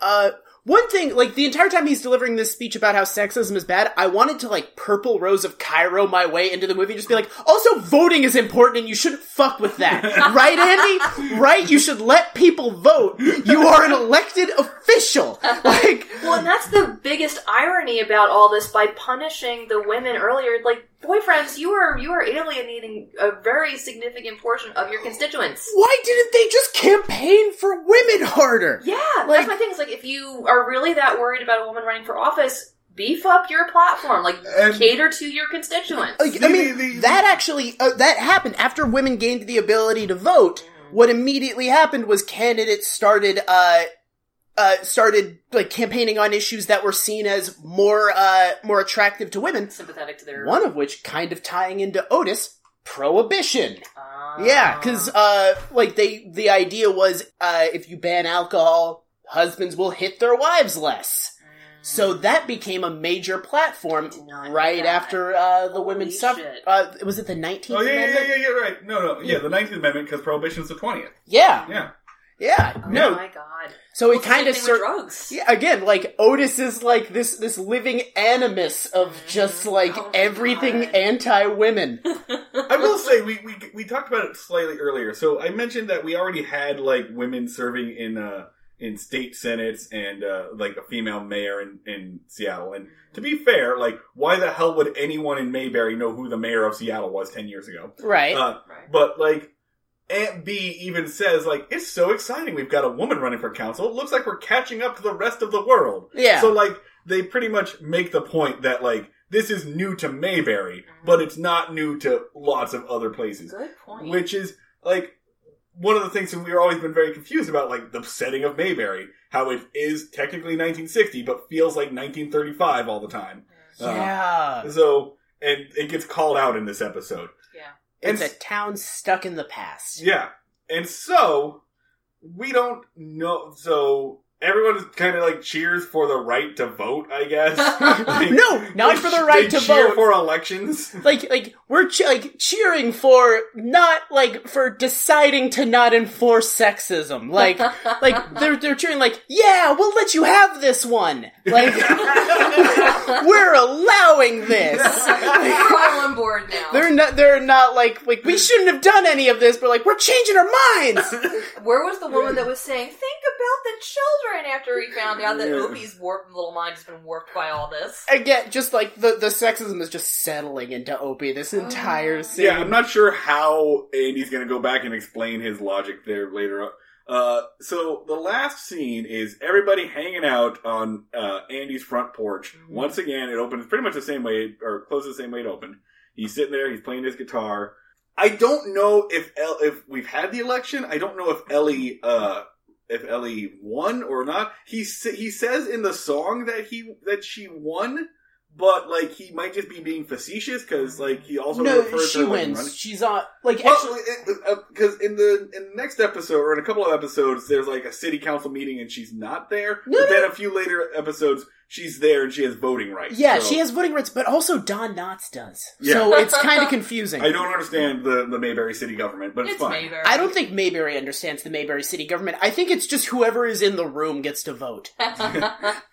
Uh, one thing, like the entire time he's delivering this speech about how sexism is bad, I wanted to like purple rose of Cairo my way into the movie, just be like, also voting is important, and you shouldn't fuck with that, [LAUGHS] right, Andy? Right? You should let people vote. You are an elected official. Like, Well, and that's the biggest irony about all this by punishing the women earlier. Like, boyfriends, you are you are alienating a very significant portion of your constituents. why didn't they just campaign for women harder? Yeah, Like- that's my thing. Is like if you are really that worried about a woman running for office, beef up your platform. Like And- cater to your constituents. Like, I mean, the- the- that actually uh, that happened after women gained the ability to vote. What immediately happened was candidates started uh uh started like campaigning on issues that were seen as more uh more attractive to women. Sympathetic to their One of which kind of tying into Otis, prohibition. Ah. Yeah, because uh, like they the idea was uh, if you ban alcohol, husbands will hit their wives less. So that became a major platform did not know right that. after uh, the Holy women's suffrage. Uh, was it the Nineteenth Oh, yeah, yeah, Amendment? yeah, yeah, yeah, right. No, no. Yeah, the 19th Amendment because prohibition's the 20th. Yeah, Yeah. yeah. Oh no, my god. So it Well, kind of thing sort. drugs. Yeah, again, like Otis is like this this living animus of just like Oh everything anti-women. [LAUGHS] I will say we, we we talked about it slightly earlier. So I mentioned that we already had like women serving in uh in state senates and uh like a female mayor in in Seattle. And to be fair, like why the hell would anyone in Mayberry know who the mayor of Seattle was 10 years ago? right. Uh Right. but like Aunt Bee even says like it's so exciting we've got a woman running for council. It looks like we're catching up to the rest of the world. yeah. So like they pretty much make the point that like this is new to Mayberry, but it's not new to lots of other places. Good point. Which is like one of the things that we've always been very confused about, like the setting of Mayberry, how it is technically 1960, but feels like 1935 all the time. yeah. Uh, so, and it gets called out in this episode. It's and a town stuck in the past. Yeah. And so, we don't know. So, everyone kind of like cheers for the right to vote, I guess. [LAUGHS] Like, No, not for the right they to cheer vote. for elections. like, like we're che- like cheering for not like for deciding to not enforce sexism. Like, [LAUGHS] like they're they're cheering like, yeah, we'll let you have this one. Like, [LAUGHS] we're allowing this. We're all on board now. They're not. They're not like like we shouldn't have done any of this, but like we're changing our minds. Where was the woman that was saying, "Think about the children"? And after he found out that Yeah. Opie's warped little mind has been warped by all this. Again, just like the the sexism is just settling into Opie this entire scene. Yeah, I'm not sure how Andy's going to go back and explain his logic there later on. Uh, so the last scene is everybody hanging out on uh, Andy's front porch. Mm-hmm. Once again, it opens pretty much the same way, or close to the same way it opened. He's sitting there, he's playing his guitar. I don't know if El- if we've had the election. I don't know if Ellie uh, if Ellie won or not. He he says in the song that he that she won, but like he might just be being facetious because like he also no, refers she to wins. running- She's on like Well, actually. because uh, in the in the next episode or in a couple of episodes, there's like a city council meeting and she's not there. No, but no. then a few later episodes, she's there and she has voting rights. Yeah, So she has voting rights, but also Don Knotts does. Yeah. So it's kind of [LAUGHS] confusing. I don't understand the the Mayberry city government, but it's, It's fine. Mayberry. I don't think Mayberry understands the Mayberry city government. I think it's just whoever is in the room gets to vote. [LAUGHS]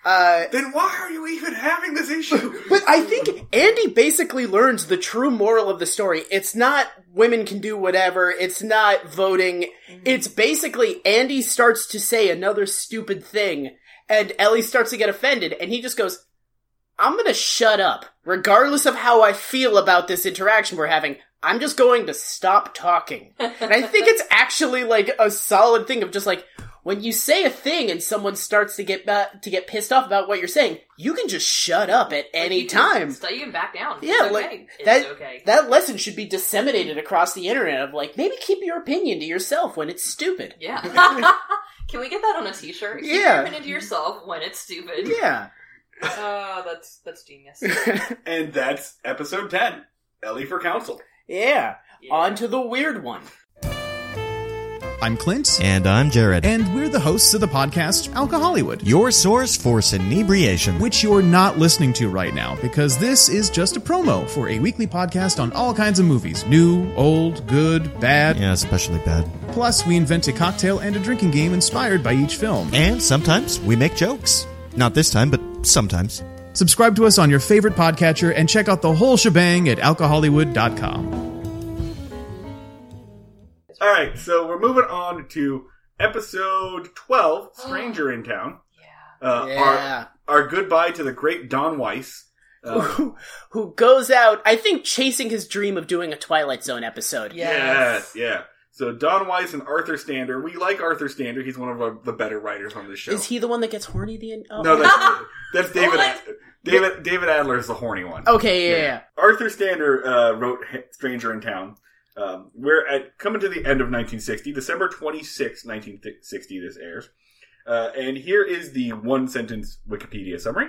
Uh, Then why are you even having this issue? [LAUGHS] but I think Andy basically learns the true moral of the story. It's not women can do whatever. It's not voting. It's basically Andy starts to say another stupid thing and Ellie starts to get offended and he just goes, I'm gonna shut up. Regardless of how I feel about this interaction we're having, I'm just going to stop talking. And I think it's [LAUGHS] actually like a solid thing of just like, when you say a thing and someone starts to get ba- to get pissed off about what you're saying, you can just shut up at any time. You can back down. Yeah, it's like, okay. That- okay. That lesson should be disseminated across the internet of like, maybe keep your opinion to yourself when it's stupid. yeah. [LAUGHS] [LAUGHS] Can we get that on a T-shirt? Keep Yeah. your opinion to yourself when it's stupid. Yeah. Uh, [LAUGHS] that's that's genius. [LAUGHS] and that's episode ten. Ellie for council. yeah. Yeah. On to the weird one. I'm Clint, And I'm Jared. and we're the hosts of the podcast Alcohollywood, your source for inebriation. which you're not listening to right now because this is just a promo for a weekly podcast on all kinds of movies new, old, good, bad. Yeah, especially bad. Plus, we invent a cocktail and a drinking game inspired by each film. And sometimes we make jokes. Not this time, but sometimes. Subscribe to us on your favorite podcatcher and check out the whole shebang at alcohollywood.com. All right, so we're moving on to episode twelve, [GASPS] Stranger in Town. Yeah. Uh, Yeah. Our our goodbye to the great Don Weis. Uh, [LAUGHS] who, who goes out, I think, chasing his dream of doing a Twilight Zone episode. Yes, yeah. So Don Weis and Arthur Stander. We like Arthur Stander. He's one of our, the better writers on this show. Is he the one that gets horny at the end? Oh. No, that's [LAUGHS] that's David. What? David David Adler is the horny one. Okay, yeah, yeah. Arthur Stander uh, wrote H- Stranger in Town. Um, we're at coming to the end of 1960, December 26, 1960. This airs, uh, and here is the one sentence Wikipedia summary: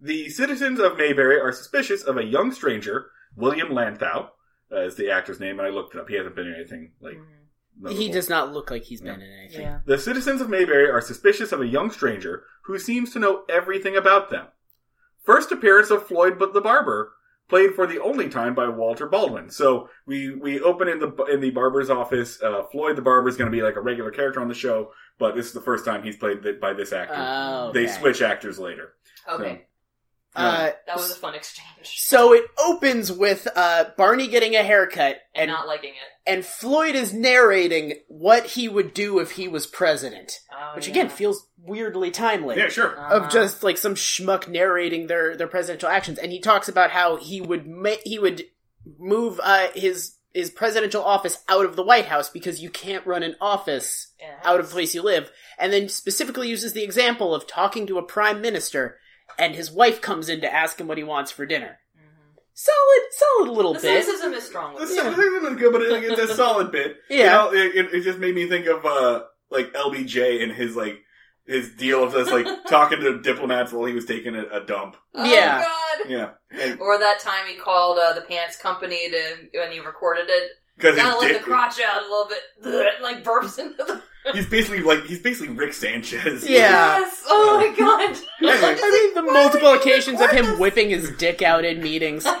The citizens of Mayberry are suspicious of a young stranger, William Lanteau, uh, is the actor's name, and I looked it up. He hasn't been in anything like. He notable. does not look like he's been in anything. Yeah. The citizens of Mayberry are suspicious of a young stranger who seems to know everything about them. First appearance of Floyd but the Barber, played for the only time by Walter Baldwin. So we we open in the in the barber's office. Uh, Floyd the Barber is going to be like a regular character on the show, but this is the first time he's played by this actor. Oh, They switch actors later. Okay. Uh, That was a fun exchange. so it opens with uh, Barney getting a haircut, And and not liking it. and Floyd is narrating what he would do if he was president, Oh, which yeah. again feels weirdly timely. Yeah, sure. Uh-huh. of just like some schmuck narrating their their presidential actions, and he talks about how he would ma- he would move uh, his his presidential office out of the White House because you can't run an office Yeah. out of the place you live, and then specifically uses the example of talking to a prime minister, and his wife comes in to ask him what he wants for dinner. Solid, solid little The bit. cynicism is strong The with Yeah. it. cynicism is good, but it, it's a [LAUGHS] solid bit. Yeah. You know, it, it, it just made me think of uh like LBJ and his like his deal of just like [LAUGHS] talking to diplomats while he was taking a, a dump. Yeah. Oh, God. Yeah, Or that time he called uh, the pants company to when he recorded it. because Gotta let his the crotch out a little bit. [LAUGHS] Like burps into the. He's basically like he's basically Rick Sanchez. Yeah. Yes. Oh my god. [LAUGHS] multiple occasions of him this? whipping his dick out in meetings. [LAUGHS] [LAUGHS]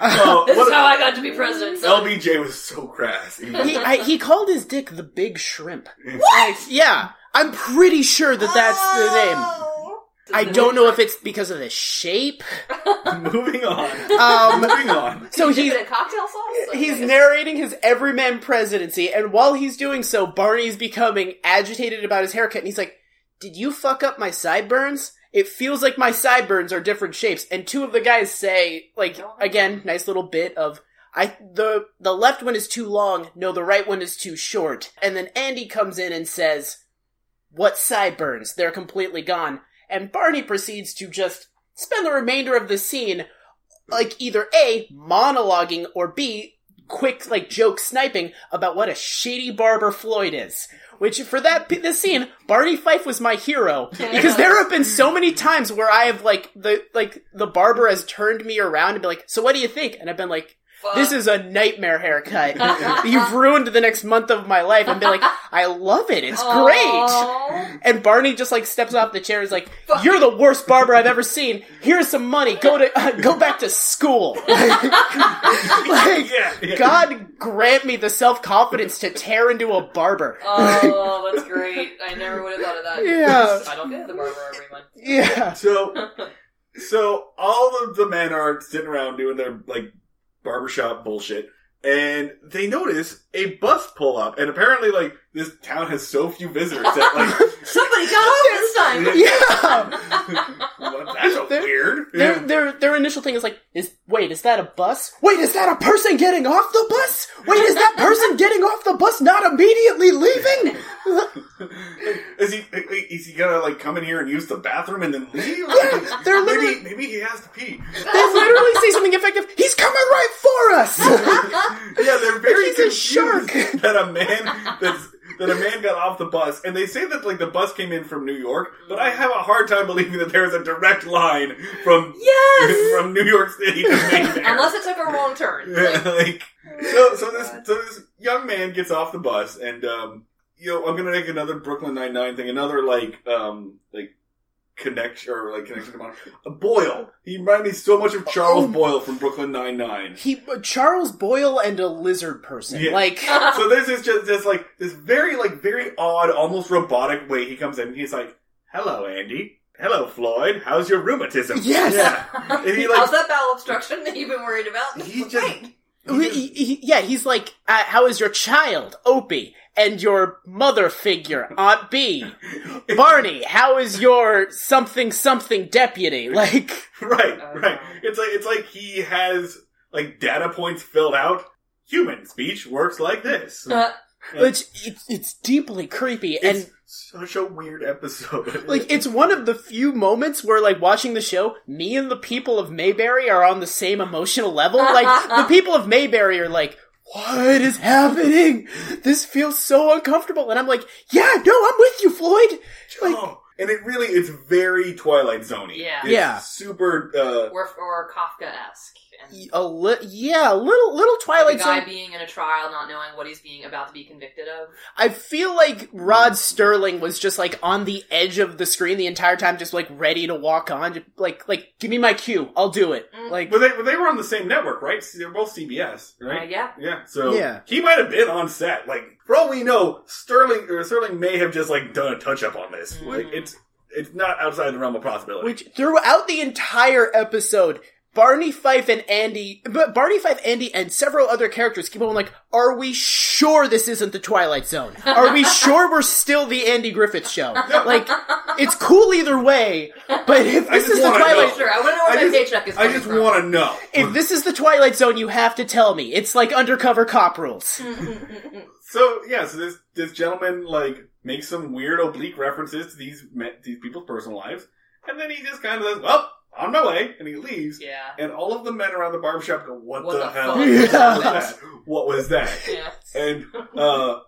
Well, this what is how I got to be president. son. LBJ was so crass. He- he I, he called his dick the Big Shrimp. Like, yeah, I'm pretty sure that that's the name. Oh. I don't know if it's because of the shape. Moving on. Um, Moving on. so Dip he's it in cocktail sauce. he's narrating his everyman presidency, and while he's doing so, Barney's becoming agitated about his haircut, and he's like, "Did you fuck up my sideburns?" It feels like my sideburns are different shapes, and two of the guys say, like, again, nice little bit of. I the the left one is too long, no, the right one is too short. And then Andy comes in and says, "What sideburns? They're completely gone." And Barney proceeds to just spend the remainder of the scene like either A, monologuing, or B, quick like joke sniping about what a shitty barber Floyd is. Which for that this scene, Barney Fife was my hero [LAUGHS] because there have been so many times where I have like the like the barber has turned me around and be like, "So what do you think?" And I've been like, Fuck. "This is a nightmare haircut. [LAUGHS] You've ruined the next month of my life." And be like, [LAUGHS] "I love it. It's great." And Barney just like steps off the chair. and is like, "You're the worst barber I've ever seen. Here's some money. Go to uh, go back to school." [LAUGHS] like, Yeah, yeah. God grant me the self confidence to tear into a barber. Oh, that's great. I never would have thought of that. Yeah. I don't get the barber every month. Yeah. So, so all of the men are sitting around doing their like barbershop bullshit, and they notice a bus pull up, and apparently, like this town has so few visitors that like [LAUGHS] Somebody got off this time. Yeah. [LAUGHS] well, that's a They're- weird. Their their their initial thing is like, is wait, is that a bus? Wait, is that a person getting off the bus? Wait, is that person getting off the bus not immediately leaving? [LAUGHS] Is he is he gonna like come in here and use the bathroom and then leave? Yeah, they're maybe literally- maybe he has to pee. They literally say something effective. He's coming right for us. Yeah, they're very He's a confused shark. [LAUGHS] that a man that's that a man got off the bus, and they say that like the bus came in from New York, but I have a hard time believing that there is a direct line from Yes! [LAUGHS] from New York City to [LAUGHS] Mayfair. Unless it took a wrong turn. Yeah, like so, so this so this young man gets off the bus, and um, you know, I'm gonna make another Brooklyn Nine Nine thing, another like um like connection or like connection to a Boyle. He reminded me so much of Charles Oh. Boyle from Brooklyn Nine Nine. he Charles Boyle and a lizard person. Yeah. Like [LAUGHS] so this is just this like this very like very odd, almost robotic way he comes in. and He's like, "Hello, Andy. Hello, Floyd. How's your rheumatism?" Yes. Yeah. [LAUGHS] And he like How's that bowel obstruction that you've been worried about? he just Great. he- he- he- yeah, he's like, uh, how is your child, Opie, and your mother figure, Aunt Bee? Barney, how is your something something deputy? [LAUGHS] Like, right, Oh, right. It's like it's like he has like data points filled out. Human speech works like this. Uh, it's it's, it's deeply creepy and. It's such a weird episode. [LAUGHS] Like it's one of the few moments where, like, watching the show, me and the people of Mayberry are on the same emotional level. Like, the [LAUGHS] people of Mayberry are like, "What is happening? This feels so uncomfortable," and I'm like, "Yeah, no, I'm with you, Floyd." Like, Oh, and it really it's very Twilight Zoney. Yeah. It's Yeah. super. uh or, or Kafka esque. And a li- yeah, a little little the Twilight guy Zone. being in a trial, not knowing what he's being about to be convicted of. I feel like Rod Serling was just like on the edge of the screen the entire time, just like ready to walk on. Just, like, like, give me my cue, I'll do it. Mm. Like, But they, but they were on the same network, right? They're both CBS, Uh, right? yeah. Yeah. So Yeah. he might have been on set. Like for all we know, Sterling or Sterling may have just like done a touch up on this. Like Mhm. it's it's not outside the realm of possibility. Which throughout the entire episode, Barney Fife and Andy, but Barney Fife, Andy, and several other characters keep on like, "Are we sure this isn't the Twilight Zone? Are we [LAUGHS] sure we're still the Andy Griffith Show? Like, it's cool either way. But if this is the Twilight, know. Sure, I want to know where I that just- paycheck is I just want to know. if this is the Twilight Zone, you have to tell me. It's like undercover cop rules. [LAUGHS] So yeah, so this this gentleman like makes some weird oblique references to these me- these people's personal lives, and then he just kind of says, "Well, on my way," and he leaves. yeah. And all of the men around the barbershop go, "What, What the, the hell fuck? was Yeah. that? What was that?" [LAUGHS] Yeah. And uh,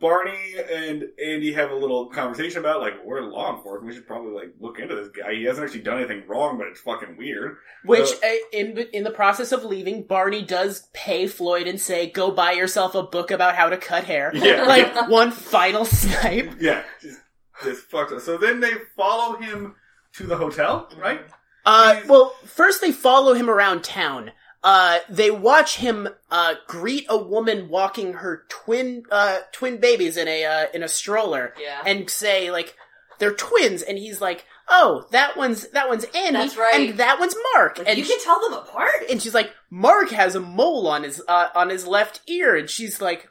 Barney and Andy have a little conversation about like we're law enforcement. We should probably like look into this guy. He hasn't actually done anything wrong, but it's fucking weird. Which, Uh, uh, in in the process of leaving, Barney does pay Floyd and say, "Go buy yourself a book about how to cut hair." [LAUGHS] Yeah. like one final snipe. Yeah, just, just fucked up. So then they follow him to the hotel, right? Uh, well, first they follow him around town. Uh, they watch him uh, greet a woman walking her twin uh, twin babies in a uh, in a stroller, Yeah. and say like they're twins, and he's like, "Oh, that one's that one's Annie, That's right. and that one's Mark," Like, and you she- can tell them apart. and she's like, "Mark has a mole on his uh, on his left ear," and she's like.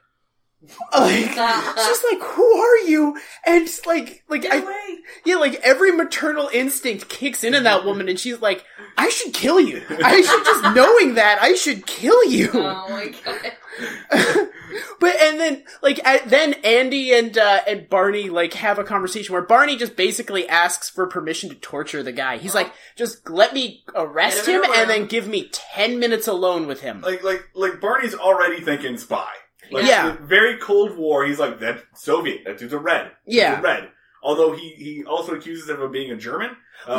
Like, [LAUGHS] she's like, who are you? And it's like, like, Get I, away. yeah, like every maternal instinct kicks in in that woman, and she's like, "I should kill you. I should just [LAUGHS] knowing that I should kill you." Oh my god. [LAUGHS] But and then like at, then Andy and uh, and Barney like have a conversation where Barney just basically asks for permission to torture the guy. He's like, just let me arrest him him and then give me ten minutes alone with him. like like like Barney's already thinking spy. Like, Yeah. very Cold War. He's like that Soviet. That dude's a red. That dude's Yeah. a red. Although he he also accuses him of being a German uh,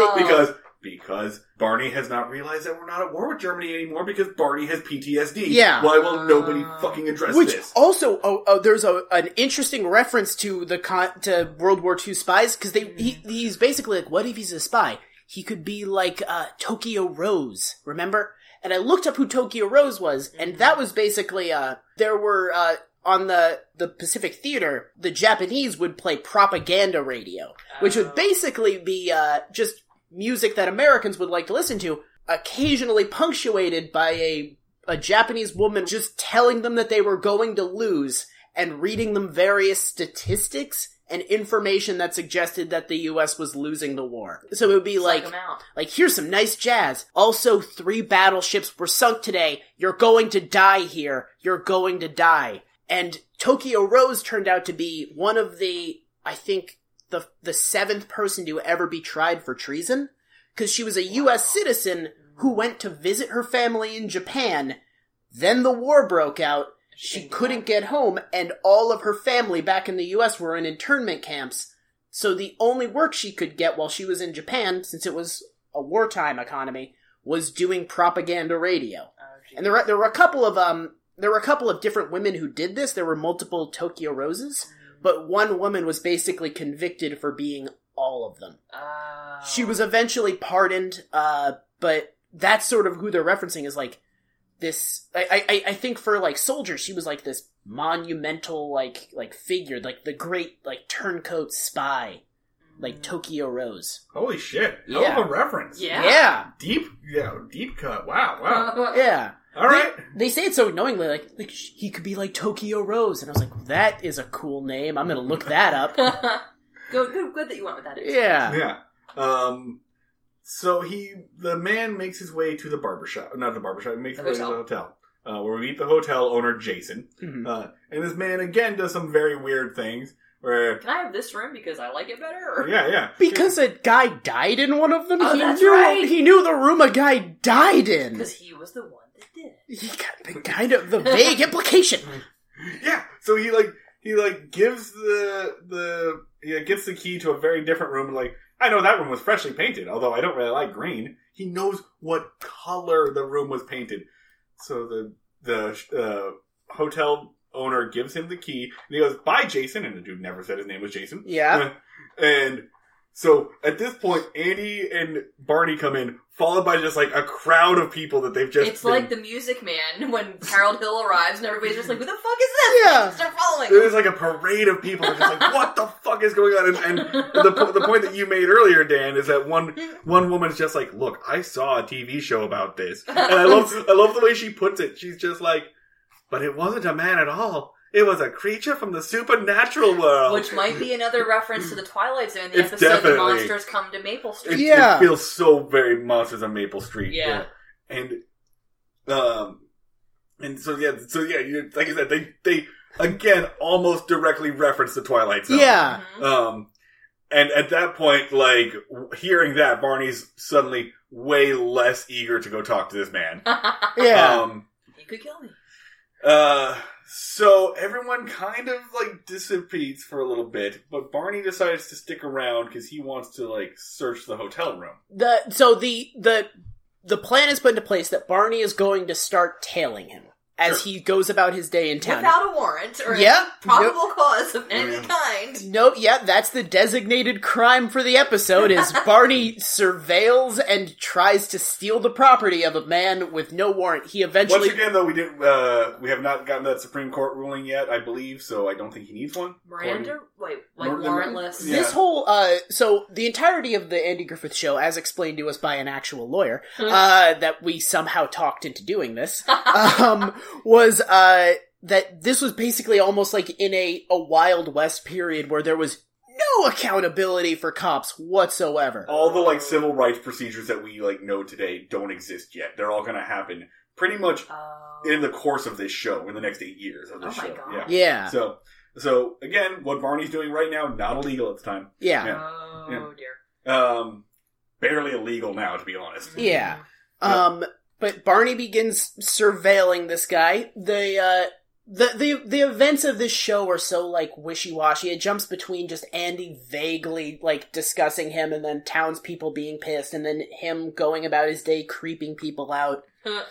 Oh. because because because Barney has not realized that we're not at war with Germany anymore because Barney has PTSD. Yeah. Why will nobody fucking address Which this? also, oh, oh, there's a an interesting reference to the con- to World War II spies because they he, he's basically like, what if he's a spy? He could be like uh, Tokyo Rose, remember? And I looked up who Tokyo Rose was, and that was basically uh, there were uh, on the the Pacific Theater, the Japanese would play propaganda radio, which would basically be uh, just music that Americans would like to listen to, occasionally punctuated by a a Japanese woman just telling them that they were going to lose and reading them various statistics and information that suggested that the US was losing the war. So it would be Psych like like here's some nice jazz. Also three battleships were sunk today. You're going to die here. You're going to die. And Tokyo Rose turned out to be one of the I think the the seventh person to ever be tried for treason because she was a U.S. citizen who went to visit her family in Japan. Then the war broke out. She couldn't get home, and all of her family back in the U.S. were in internment camps. So the only work she could get while she was in Japan, since it was a wartime economy, was doing propaganda radio. Oh. And there were, there were a couple of um there were a couple of different women who did this. There were multiple Tokyo Roses, but one woman was basically convicted for being all of them. Oh. She was eventually pardoned, uh, but that's sort of who they're referencing is like this. I, I, I think for like soldiers, she was like this monumental like like figure, like the great like turncoat spy, like Tokyo Rose. Holy shit! Hell Yeah. of a reference. Yeah. Yeah, Deep, yeah, deep cut. Wow, wow. [LAUGHS] yeah. All right. They say it so knowingly, like like sh- he could be like Tokyo Rose, and I was like, that is a cool name. I'm gonna look that up. [LAUGHS] good, good, good that you went with that. Yeah, Yeah. Um. So he, the man, makes his way to the barbershop. Not the barbershop. He makes his way to the hotel, uh, where we meet the hotel owner, Jason. Mhm. Uh, and this man again does some very weird things. Where, Can I have this room because I like it better? Or? yeah, yeah, [LAUGHS] because a guy died in one of them. Oh, he that's knew right. he knew the room a guy died in. Because he was the one that did it. He got the kind of the vague implication. [LAUGHS] yeah. So he like he like gives the the he gets the key to a very different room. And like I know that room was freshly painted, although I don't really like green. He knows what color the room was painted. So the the uh, hotel owner gives him the key, and he goes, "Bye, Jason." And the dude never said his name was Jason. Yeah. And so at this point, Andy and Barney come in, followed by just like a crowd of people that they've just. It's been- like the Music Man when Harold Hill arrives and everybody's just like, "Who the fuck is this?" Yeah. And start following. There's like a parade of people that are just like, what the fuck is going on? And, and the, the point that you made earlier, Dan, is that one one woman's just like, look, I saw a TV show about this, and I love I love the way she puts it. She's just like, but it wasn't a man at all. It was a creature from the supernatural world. Which might be another reference to the Twilight Zone, the It's episode definitely- the monsters come to Maple it, Street. Yeah. it feels so very Monsters on Maple Street. Yeah. and um, and so yeah, so yeah, you, like I said, they they again almost directly reference the Twilight Zone. Yeah. Mhm. Um, and at that point, like w- hearing that, Barney's suddenly way less eager to go talk to this man. [LAUGHS] Yeah. Um, you could kill me. uh, so everyone kind of like dissipates for a little bit, but Barney decides to stick around because he wants to like search the hotel room. the so the the the plan is put into place that Barney is going to start tailing him as Sure. he goes about his day in town. Without a warrant or Yeah. any probable cause of any Yeah. kind. No, yeah, that's the designated crime for the episode is [LAUGHS] Barney surveils and tries to steal the property of a man with no warrant. He eventually Once again, though, we didn't. Uh, we have not gotten that Supreme Court ruling yet, I believe. So I don't think he needs one. Miranda, wait, like Mur- warrantless. Yeah. This whole uh so the entirety of the Andy Griffith show as explained to us by an actual lawyer uh that we somehow talked into doing this [LAUGHS] um was uh that this was basically almost like in a a wild west period where there was no accountability for cops whatsoever. All the like civil rights procedures that we like know today don't exist yet. They're all going to happen pretty much Oh. in the course of this show, in the next eight years of this Oh my show. God. Yeah. Yeah. So, so again, what Barney's doing right now, not illegal at the time. Yeah. Yeah. Oh Yeah. dear. Um, barely illegal now, to be honest. Yeah. Yeah. Um, but Barney begins surveilling this guy. The, uh, the, the, the events of this show are so, like, wishy-washy. It jumps between just Andy vaguely, like, discussing him and then townspeople being pissed and then him going about his day creeping people out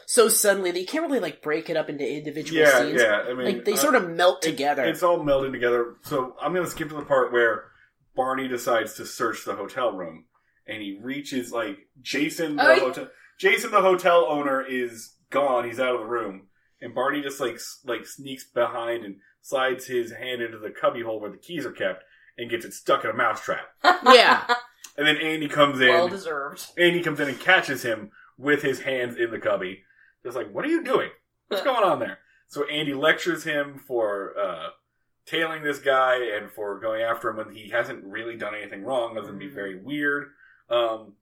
so suddenly that you can't really, like, break it up into individual Yeah, scenes. yeah. I mean, Like, they uh, sort of melt it- together. It's all melding together. So I'm going to skip to the part where Barney decides to search the hotel room, and he reaches like Jason, the Oh, yeah. hotel. Jason, the hotel owner, is gone. He's out of the room, and Barney just like like sneaks behind and slides his hand into the cubbyhole where the keys are kept, and gets it stuck in a mousetrap. [LAUGHS] yeah. And then Andy comes in. well deserved. Andy comes in and catches him with his hands in the cubby. Just like, what are you doing? What's going on there? So Andy lectures him for uh, tailing this guy and for going after him when he hasn't really done anything wrong, other than be very weird. Um,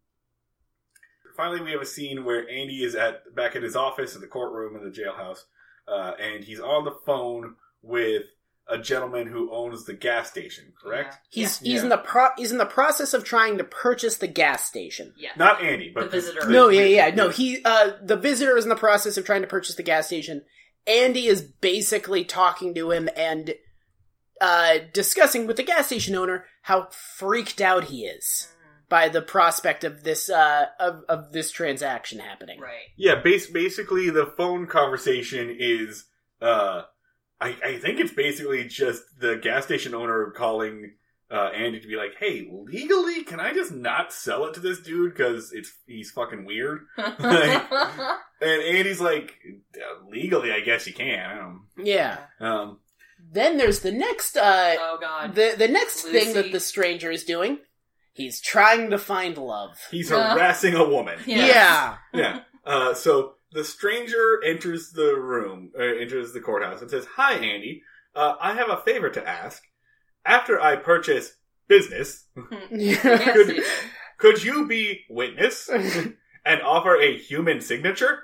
finally, we have a scene where Andy is at back at his office in the courtroom in the jailhouse, uh, and he's on the phone with a gentleman who owns the gas station. Correct? He's, Yeah. he's in the pro- he's in the process of trying to purchase the gas station. Yeah. Not Andy, but The visitor. No, yeah, yeah, no. He, uh, the visitor is in the process of trying to purchase the gas station. Andy is basically talking to him and, uh, discussing with the gas station owner how freaked out he is by the prospect of this, uh, of, of this transaction happening. Right. Yeah, base, basically the phone conversation is, uh, I, I think it's basically just the gas station owner calling uh, Andy to be like, "Hey, legally, can I just not sell it to this dude because it's he's fucking weird?" [LAUGHS] [LAUGHS] And Andy's like, "Legally, I guess you can." I don't Yeah. Um, Then there's the next, uh, oh god. the, the next thing that the stranger is doing. He's trying to find love. he's Uh. harassing a woman. Yes. Yeah. yeah. Uh, so the stranger enters the room, uh, enters the courthouse, and says, "Hi, Andy. Uh, I have a favor to ask. After I purchase business, [LAUGHS] could, you- could you be witness and offer a human signature?"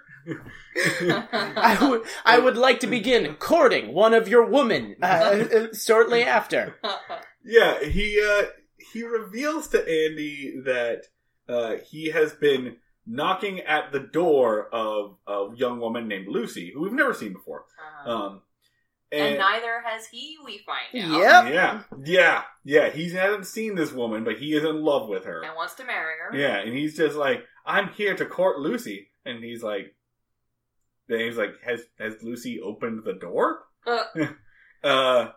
I [LAUGHS] would, I would like to begin courting one of your women uh, [LAUGHS] shortly after. Yeah, he uh, he reveals to Andy that uh, he has been knocking at the door of a young woman named Lucy, who we've never seen before. Uh, Um, and neither has he. We find out. Yep. Yeah, yeah, yeah. He hasn't seen this woman, but he is in love with her. And wants to marry her. Yeah, and he's just like, "I'm here to court Lucy," and he's like, then he's like, "Has has Lucy opened the door?" Uh. [LAUGHS] uh,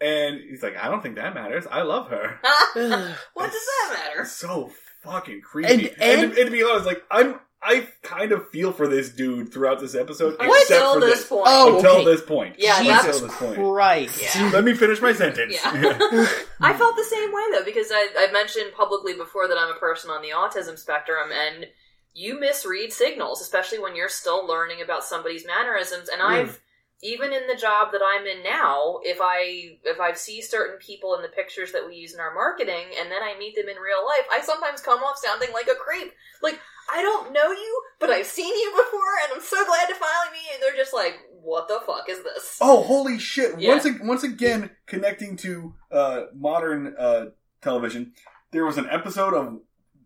and he's like, "I don't think that matters. I love her." [LAUGHS] what [LAUGHS] does that matter? So fucking creepy. And- And, and- to, and to be honest, like I'm, I kind of feel for this dude throughout this episode, What? except Until for this this. point. Oh, Until okay. this point. Yeah, Until this point. Christ. Yeah. Let me finish my sentence. Yeah. [LAUGHS] I felt the same way though because I, I mentioned publicly before that I'm a person on the autism spectrum and you misread signals, especially when you're still learning about somebody's mannerisms. And hmm. I've even in the job that I'm in now, if I if I see certain people in the pictures that we use in our marketing and then I meet them in real life, I sometimes come off sounding like a creep. Like I don't know you, but I've seen you before, and I'm so glad to finally meet you. And they're just like, "What the fuck is this?" Oh, holy shit! Yeah. Once ag- once again, connecting to uh, modern uh, television, there was an episode of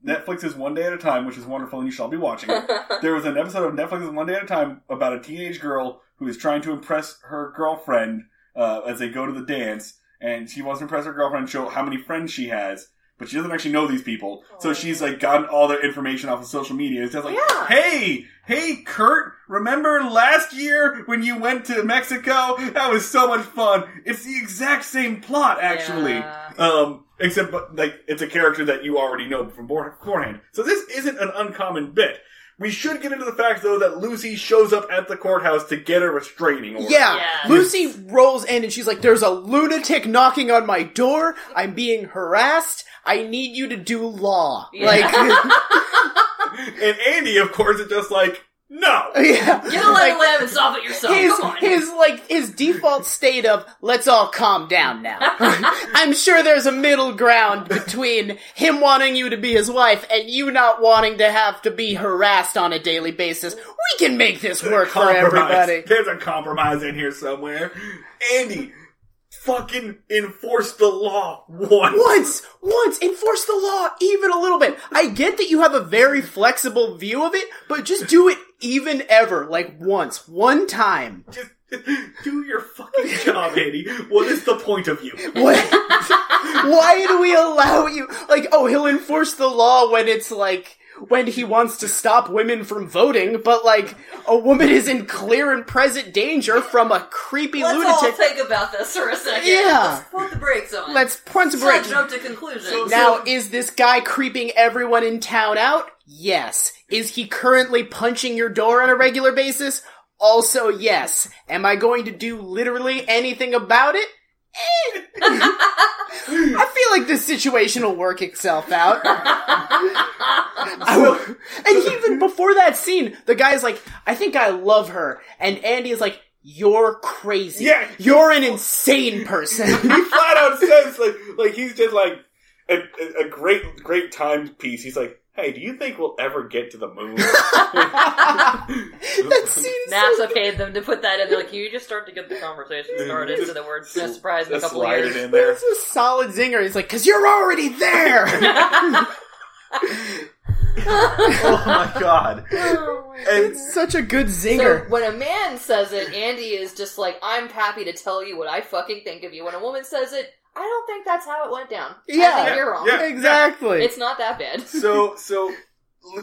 Netflix's One Day at a Time, which is wonderful, and you shall be watching. it. [LAUGHS] there was an episode of Netflix's One Day at a Time about a teenage girl who is trying to impress her girlfriend uh, as they go to the dance, and she wants to impress her girlfriend show how many friends she has. But she doesn't actually know these people, so Oh. she's like gotten all their information off of social media. It's just like, Yeah. hey, hey, Kurt, remember last year when you went to Mexico? That was so much fun. It's the exact same plot, actually. Yeah. Um, except but, like it's a character that you already know from before- beforehand. So this isn't an uncommon bit. We should get into the fact though that Lucy shows up at the courthouse to get a restraining order. Yeah. Yeah. Lucy rolls in and she's like, there's a lunatic knocking on my door. I'm being harassed. I need you to do law. Yeah. Like, [LAUGHS] [LAUGHS] And Andy, of course, is just like, No. [LAUGHS] Yeah, Get a Like, lemon lamb and solve it yourself. his Come on. his like his default state of let's all calm down now. [LAUGHS] I'm sure there's a middle ground between him wanting you to be his wife and you not wanting to have to be harassed on a daily basis. We can make this work for everybody. There's a compromise in here somewhere. Andy, fucking enforce the law once. Once, once, enforce the law even a little bit. I get that you have a very flexible view of it, but just do it even ever, like once, one time. Just [LAUGHS] do your fucking job, [LAUGHS] Andy. What is the point of you? What? [LAUGHS] Why do we allow you? Like, oh, he'll enforce the law when it's like when he wants to stop women from voting, but like a woman is in clear and present danger from a creepy Let's all lunatic. think about this for a second. Yeah. Let's put the brakes on. Let's point to Let's jump to conclusions. Now, is this guy creeping everyone in town out? Yes. Is he currently punching your door on a regular basis? Also, yes. Am I going to do literally anything about it? Eh. I feel like this situation will work itself out. Will- and even before that scene, the guy's like, I think I love her. And Andy is like, You're crazy. Yeah. You're an insane person. [LAUGHS] He flat out says like like he's just like a, a, great great timepiece. He's like, hey, do you think we'll ever get to the moon? [LAUGHS] that seems so NASA paid them to put that in. They're like, you just start to get the conversation started, Just- so that we're no surprise in a couple of slide years. it in there. That's a solid zinger. He's like, "Cause you're already there." [LAUGHS] oh my god! [LAUGHS] Oh and it's such a good So zinger. when a man says it, Andy is just like, I'm happy to tell you what I fucking think of you. When a woman says it, I don't think that's how it went down. I Yeah. you're wrong. Yeah. exactly. It's not that bad. [LAUGHS] so [LAUGHS] so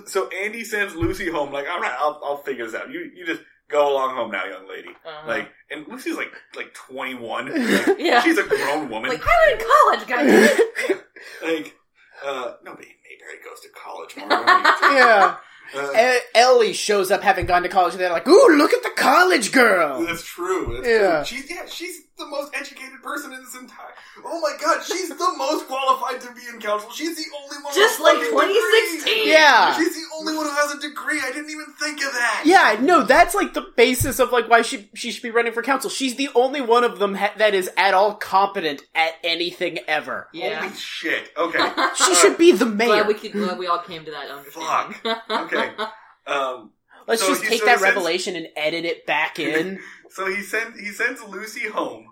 so Andy sends Lucy home. Like, all right, I'll I'll figure this out. You you just go along home now, young lady. Uh-huh. Like, and Lucy's like like twenty one. [LAUGHS] Yeah. she's a grown woman. Like, I'm in college, guys. like uh, nobody Mayberry goes to college. Mark. What are you- yeah. Uh, E- Ellie shows up having gone to college, and they're like, "Ooh, look at the college girl." That's true. That's Yeah. true. She's yeah, she's the most educated person in this entire. Oh my god, she's the most qualified to be in council. She's the only one. Just with like 2016. degree. Yeah. she's the only one who has a degree. I didn't even think of that. Yeah, no, that's like the basis of like why she she should be running for council. She's the only one of them ha- that is at all competent at anything ever. Yeah. Holy shit. Okay. [LAUGHS] She should be the mayor. Glad we, could, glad we all came to that understanding. Fuck. Okay. [LAUGHS] Um. Let's So just take that he sends- revelation and edit it back [LAUGHS] in. So he sends he sends Lucy home,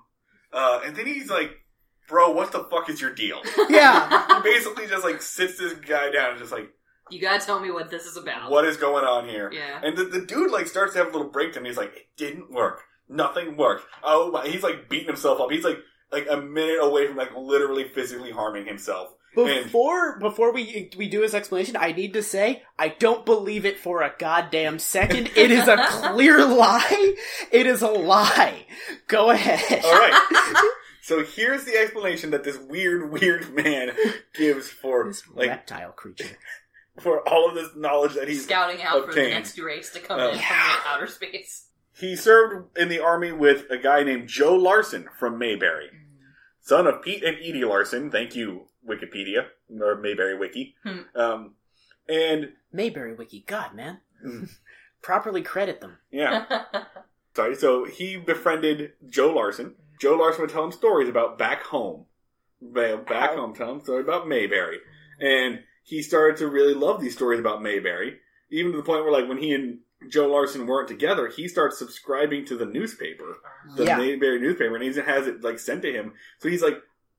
uh, and then he's like, "Bro, what the fuck is your deal?" [LAUGHS] yeah. he basically just like sits this guy down and just like, You gotta tell me what this is about. "What is going on here?" Yeah. And the, the dude like starts to have a little breakdown. He's like, "It didn't work. Nothing worked." Oh my! He's like beating himself up. He's like like a minute away from like literally physically harming himself. And Before before we we do his explanation, I need to say I don't believe it for a goddamn second. It is a [LAUGHS] clear lie. It is a lie. Go ahead. all right. [LAUGHS] so here's the explanation that this weird weird man gives for This like reptile creature. [LAUGHS] for all of this knowledge that he's Scouting out for the obtained. next race to come Uh, in from outer space. He served in the army with a guy named Joe Larson from Mayberry, son of Pete and Edie Larson. Thank you, Wikipedia or Mayberry Wiki. Hmm. Um, and Mayberry Wiki. God, man. Mm. [LAUGHS] Properly credit them. yeah, [LAUGHS] sorry. So he befriended Joe Larson. Joe Larson would tell him stories about back home, back How- home. Tell him stories about Mayberry, and he started to really love these stories about Mayberry, even to the point where, like, when he and Joe Larson weren't together, he starts subscribing to the newspaper. the Yeah. Mayberry newspaper, and he has it like sent to him. So he's like,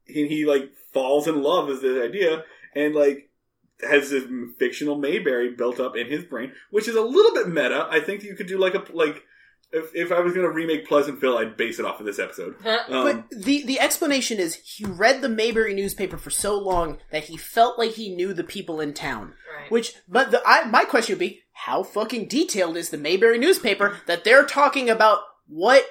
he, he like falls in love with this idea, and like has this fictional Mayberry built up in his brain, which is a little bit meta. I think you could do like a like. If, if I was going to remake Pleasantville, I'd base it off of this episode. Um, But the the explanation is he read the Mayberry newspaper for so long that he felt like he knew the people in town. Right. Which, but the I, my question would be, how fucking detailed is the Mayberry newspaper that they're talking about what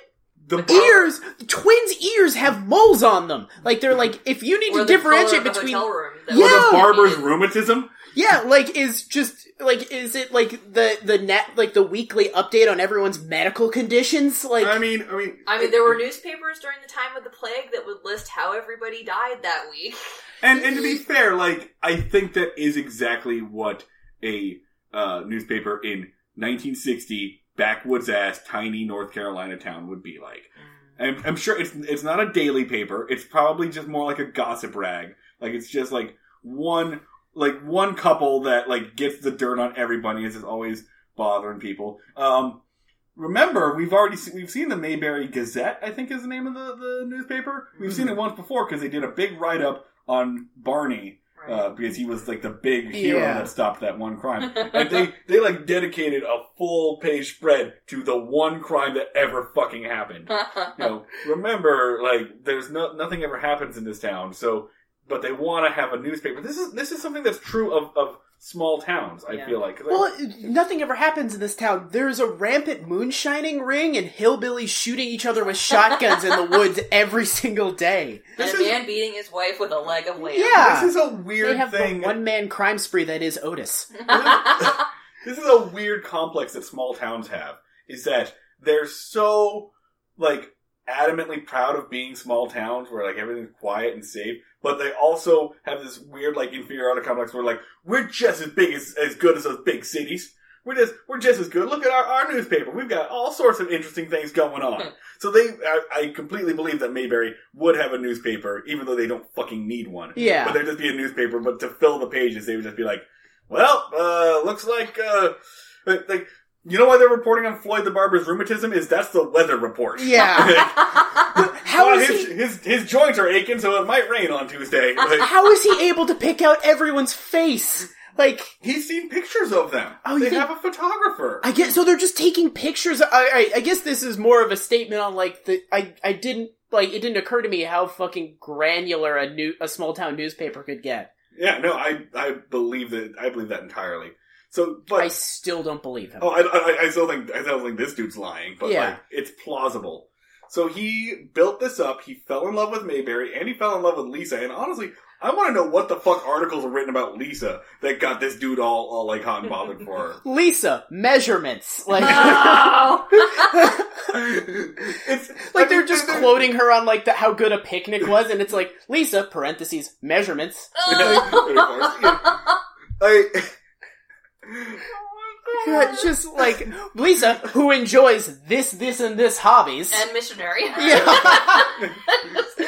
the ears? Twins' ears have moles on them. Like they're like, if you need Or to the differentiate color of the between, hotel room Yeah. or the barber's rheumatism. yeah, like is just like is it like the the net like the weekly update on everyone's medical conditions? Like, I mean, I mean, I mean, there were newspapers during the time of the plague that would list how everybody died that week. And and to be fair, like I think that is exactly what a uh, newspaper in 1960 backwoods ass tiny North Carolina town would be like. I'm, I'm sure it's it's not a daily paper. It's probably just more like a gossip rag. Like it's just like one like one couple that like gets the dirt on everybody and is always bothering people. Um, remember, we've already se- we've seen the Mayberry Gazette. I think is the name of the, the newspaper. We've seen it once before because they did a big write up on Barney uh, because he was like the big hero Yeah. that stopped that one crime. [LAUGHS] and they they like dedicated a full page spread to the one crime that ever fucking happened. [LAUGHS] You know, remember, like there's no nothing ever happens in this town. So, but they want to have a newspaper. This is this is something that's true of of small towns. I Yeah. feel like. 'Cause I- Well, nothing ever happens in this town. There's a rampant moonshining ring and hillbillies shooting each other with shotguns in the [LAUGHS] woods every single day. This and a is- man beating his wife with a leg of lamb. Yeah. this is a They weird have thing. the one man crime spree that is Otis. [LAUGHS] [LAUGHS] this is a weird complex that small towns have is that they're so like adamantly proud of being small towns where like everything's quiet and safe but they also have this weird like inferiority complex where like we're just as big as as good as those big cities we're just we're just as good look at our, our newspaper we've got all sorts of interesting things going on so they I, I completely believe that mayberry would have a newspaper even though they don't fucking need one Yeah. but there'd just be a newspaper but to fill the pages they would just be like well, uh, looks like, uh, like, like, you know why they're reporting on Floyd the Barber's rheumatism? Is that's the weather report. Yeah. [LAUGHS] [LAUGHS] How Well, is his, he? his, his joints are aching, so it might rain on Tuesday. Uh, like, How is he able to pick out everyone's face? Like, he's seen pictures of them. Oh, they think- have a photographer. I guess so. They're just taking pictures. I, I, I guess this is more of a statement on like the. I, I didn't like. It didn't occur to me how fucking granular a new a small town newspaper could get. yeah, no, I, I believe that, I believe that entirely. So, but, I still don't believe him. Oh, I, I, I still think I still think this dude's lying, but Yeah. like it's plausible. So he built this up. He fell in love with Mayberry, and he fell in love with Lisa. And honestly, I want to know what the fuck articles are written about Lisa that got this dude all, all like hot and bothered for her. [LAUGHS] Lisa measurements like. [LAUGHS] it's [LAUGHS] Like I they're mean, just quoting her on like the, how good a picnic was, and it's like Lisa parentheses measurements. I, God, just like Lisa who enjoys this, this, and this hobbies. and missionary. [LAUGHS] Yeah.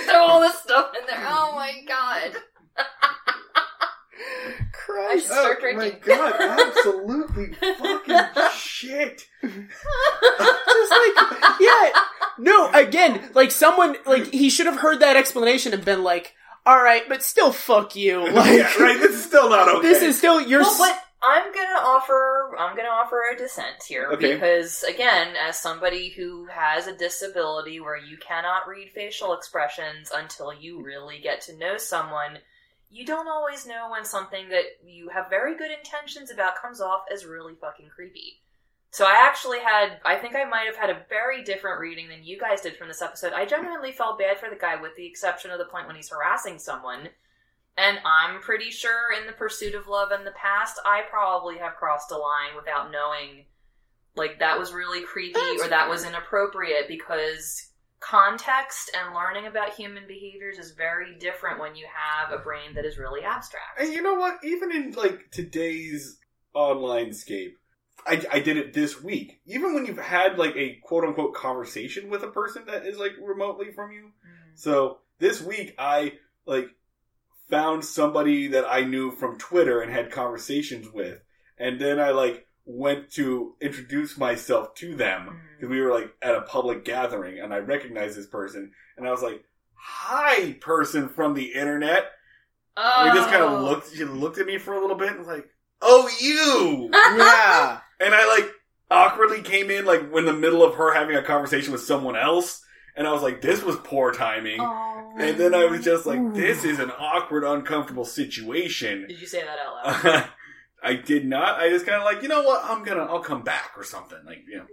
Throw all this stuff in there. Oh my god. I Christ. should start oh my drinking. god, [LAUGHS] absolutely fucking shit. just like yeah no again like someone like he should have heard that explanation and been like all right but still fuck you like yeah, right. This is still not [LAUGHS] okay. this is still your Well, but I'm gonna offer I'm gonna offer a dissent here Okay. because again, as somebody who has a disability where you cannot read facial expressions until you really get to know someone, you don't always know when something that you have very good intentions about comes off as really fucking creepy. So I actually had I think I might have had a very different reading than you guys did from this episode. I genuinely felt bad for the guy with the exception of the point when he's harassing someone. And I'm pretty sure in the pursuit of love in the past, I probably have crossed a line without knowing, like, that was really creepy That's or that was inappropriate because context and learning about human behaviors is very different when you have a brain that is really abstract. And you know what? Even in like today's online scape, I, I did it this week. Even when you've had like a quote unquote conversation with a person that is like remotely from you. Mm-hmm. So this week I like found somebody that I knew from Twitter and had conversations with, and then I like went to introduce myself to them mm. because we were like at a public gathering and I recognized this person and I was like, "Hi, person from the internet." Oh. We just kind of looked. She looked at me for a little bit and was like, "Oh, you!" [LAUGHS] yeah and I like awkwardly came in like in the middle of her having a conversation with someone else, and I was like, "This was poor timing." Oh. And then I was just like, "This is an awkward, uncomfortable situation." Did you say that out loud? [LAUGHS] I did not. I just kind of like, you know what? I'm gonna. I'll come back or something. Like, you know.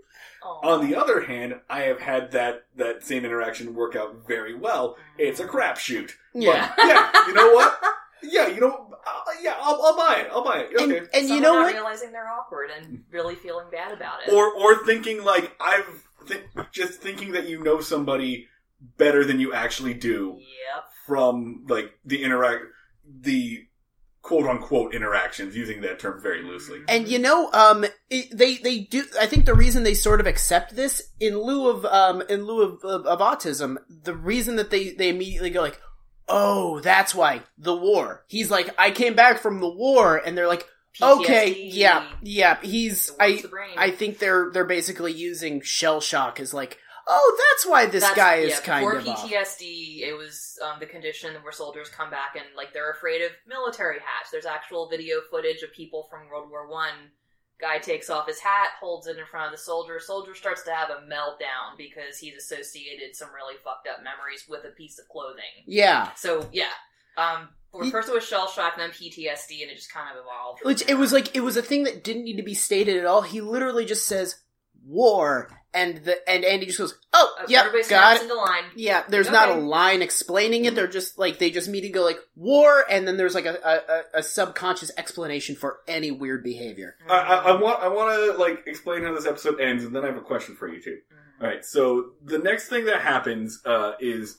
Oh. On the other hand, I have had that that same interaction work out very well. It's a crapshoot. yeah Yeah, you know what? Yeah, you know, uh, yeah, I'll, I'll buy it. I'll buy it. and, Okay. and you know not what realizing they're awkward and really feeling bad about it. or or thinking like I've th- just thinking that you know somebody better than you actually do yep. from like the interact the quote unquote interactions, using that term very loosely. And you know, um, it, they they do. I think the reason they sort of accept this in lieu of um in lieu of, of, of autism, the reason that they they immediately go like, oh, that's why the war. He's like, I came back from the war, and they're like, okay, PTSD. yeah, yeah. He's I. I think they're they're basically using shell shock as like, oh, that's why this That's- guy is yeah, kind of off. PTSD. It was um, the condition where soldiers come back and like they're afraid of military hats. There's actual video footage of people from World War One. Guy takes off his hat, holds it in front of the soldier. Soldier starts to have a meltdown because he's associated some really fucked up memories with a piece of clothing. Yeah. So yeah, um, He- first it was shell shock, then PTSD, and it just kind of evolved. Which it was like it was a thing that didn't need to be stated at all. He literally just says war, and the and Andy just goes, "Oh, Uh, yeah, everybody got snaps it." into line. Yeah, there's not a line explaining it. They're just like they just immediately go like war, and then there's like a, a, a- a subconscious explanation for any weird behavior. I, I, I want I want to like explain how this episode ends, and then I have a question for you too. Mhm. All right, so the next thing that happens uh, is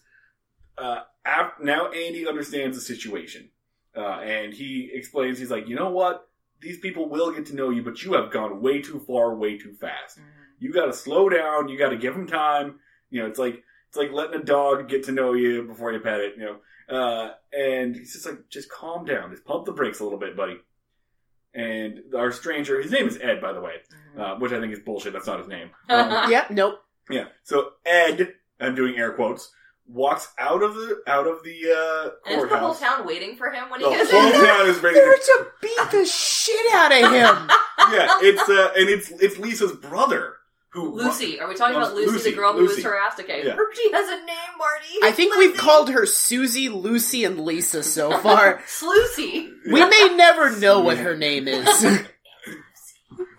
uh, ap- now Andy understands the situation, uh, and he explains. He's like, you know what? These people will get to know you, but you have gone way too far, way too fast. Mhm. You got to slow down. You got to give them time. You know, it's like it's like letting a dog get to know you before you pet it. You know, uh, and he's just like, just calm down, just pump the brakes a little bit, buddy. And our stranger, his name is Ed, by the way, Mhm. uh, which I think is bullshit. That's not his name. [LAUGHS] Um, yeah, nope. yeah. So Ed, I'm doing air quotes, walks out of the out of the uh, And is the whole town waiting for him when he The gets whole in? town is ready. They're To, to beat the shit out of him. [LAUGHS] yeah, it's uh, and it's it's Lisa's brother who Lucy. Are we talking about Lucy, Lucy, the girl who Lucy. was harassed? Okay. Yeah. [LAUGHS] She has a name, Marty. I think we've called her Susie, Lucy, and Lisa so [LAUGHS] far. Sluicy. We may never know what her name is.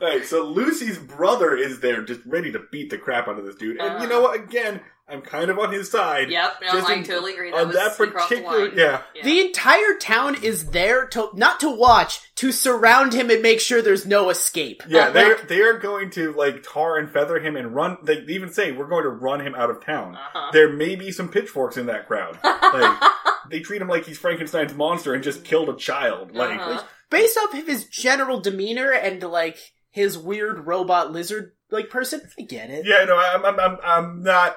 All right, so Lucy's brother is there, just ready to beat the crap out of this dude. And you Uh. know what? Again, I'm kind of on his side. Yep, no, I in- totally agree. That on was that he the particular, line. yeah. Yeah. The entire town is there to not to watch, to surround him and make sure there's no escape. Yeah, they're they're going to like tar and feather him and run. They even say we're going to run him out of town. Uh-huh. There may be some pitchforks in that crowd. [LAUGHS] Like they treat him like he's Frankenstein's monster and just killed a child. Like Uh-huh. Based off of his general demeanor and like his weird robot lizard like person, I get it. yeah, no, I'm I'm I'm, I'm not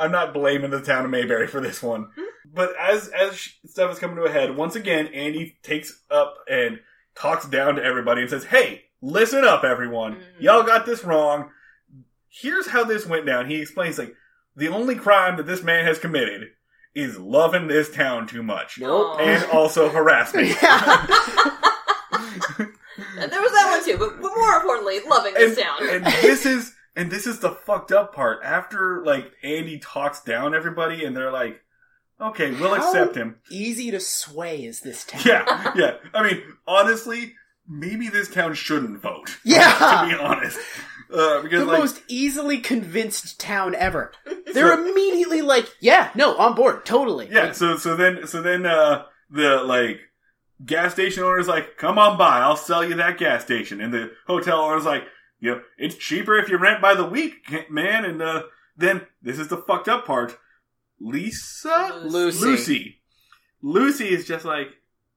I'm not blaming the town of Mayberry for this one. But as as stuff is coming to a head, once again, Andy takes up and talks down to everybody and says, "Hey, listen up, everyone. Mhm. Y'all got this wrong. Here's how this went down." He explains like the only crime that this man has committed is loving this town too much Nope. And also harassment. [LAUGHS] And [LAUGHS] there was that one too, but, but more importantly, loving and, this town. and this is and this is the fucked up part. After like Andy talks down everybody, and they're like, "Okay, we'll How- accept him." Easy to sway is this town. Yeah, [LAUGHS] yeah. I mean, honestly, maybe this town shouldn't vote. [LAUGHS] Yeah. to be honest, uh, because the like, most easily convinced town ever. [LAUGHS] They're immediately like, yeah, no, on board, totally. yeah. So so then so then uh, the like gas station owner's like, "Come on by, I'll sell you that gas station," and the hotel owner's like, "You know, it's cheaper if you rent by the week, man." And uh, then this is the fucked up part. Lisa, Lucy. Lucy, Lucy is just like,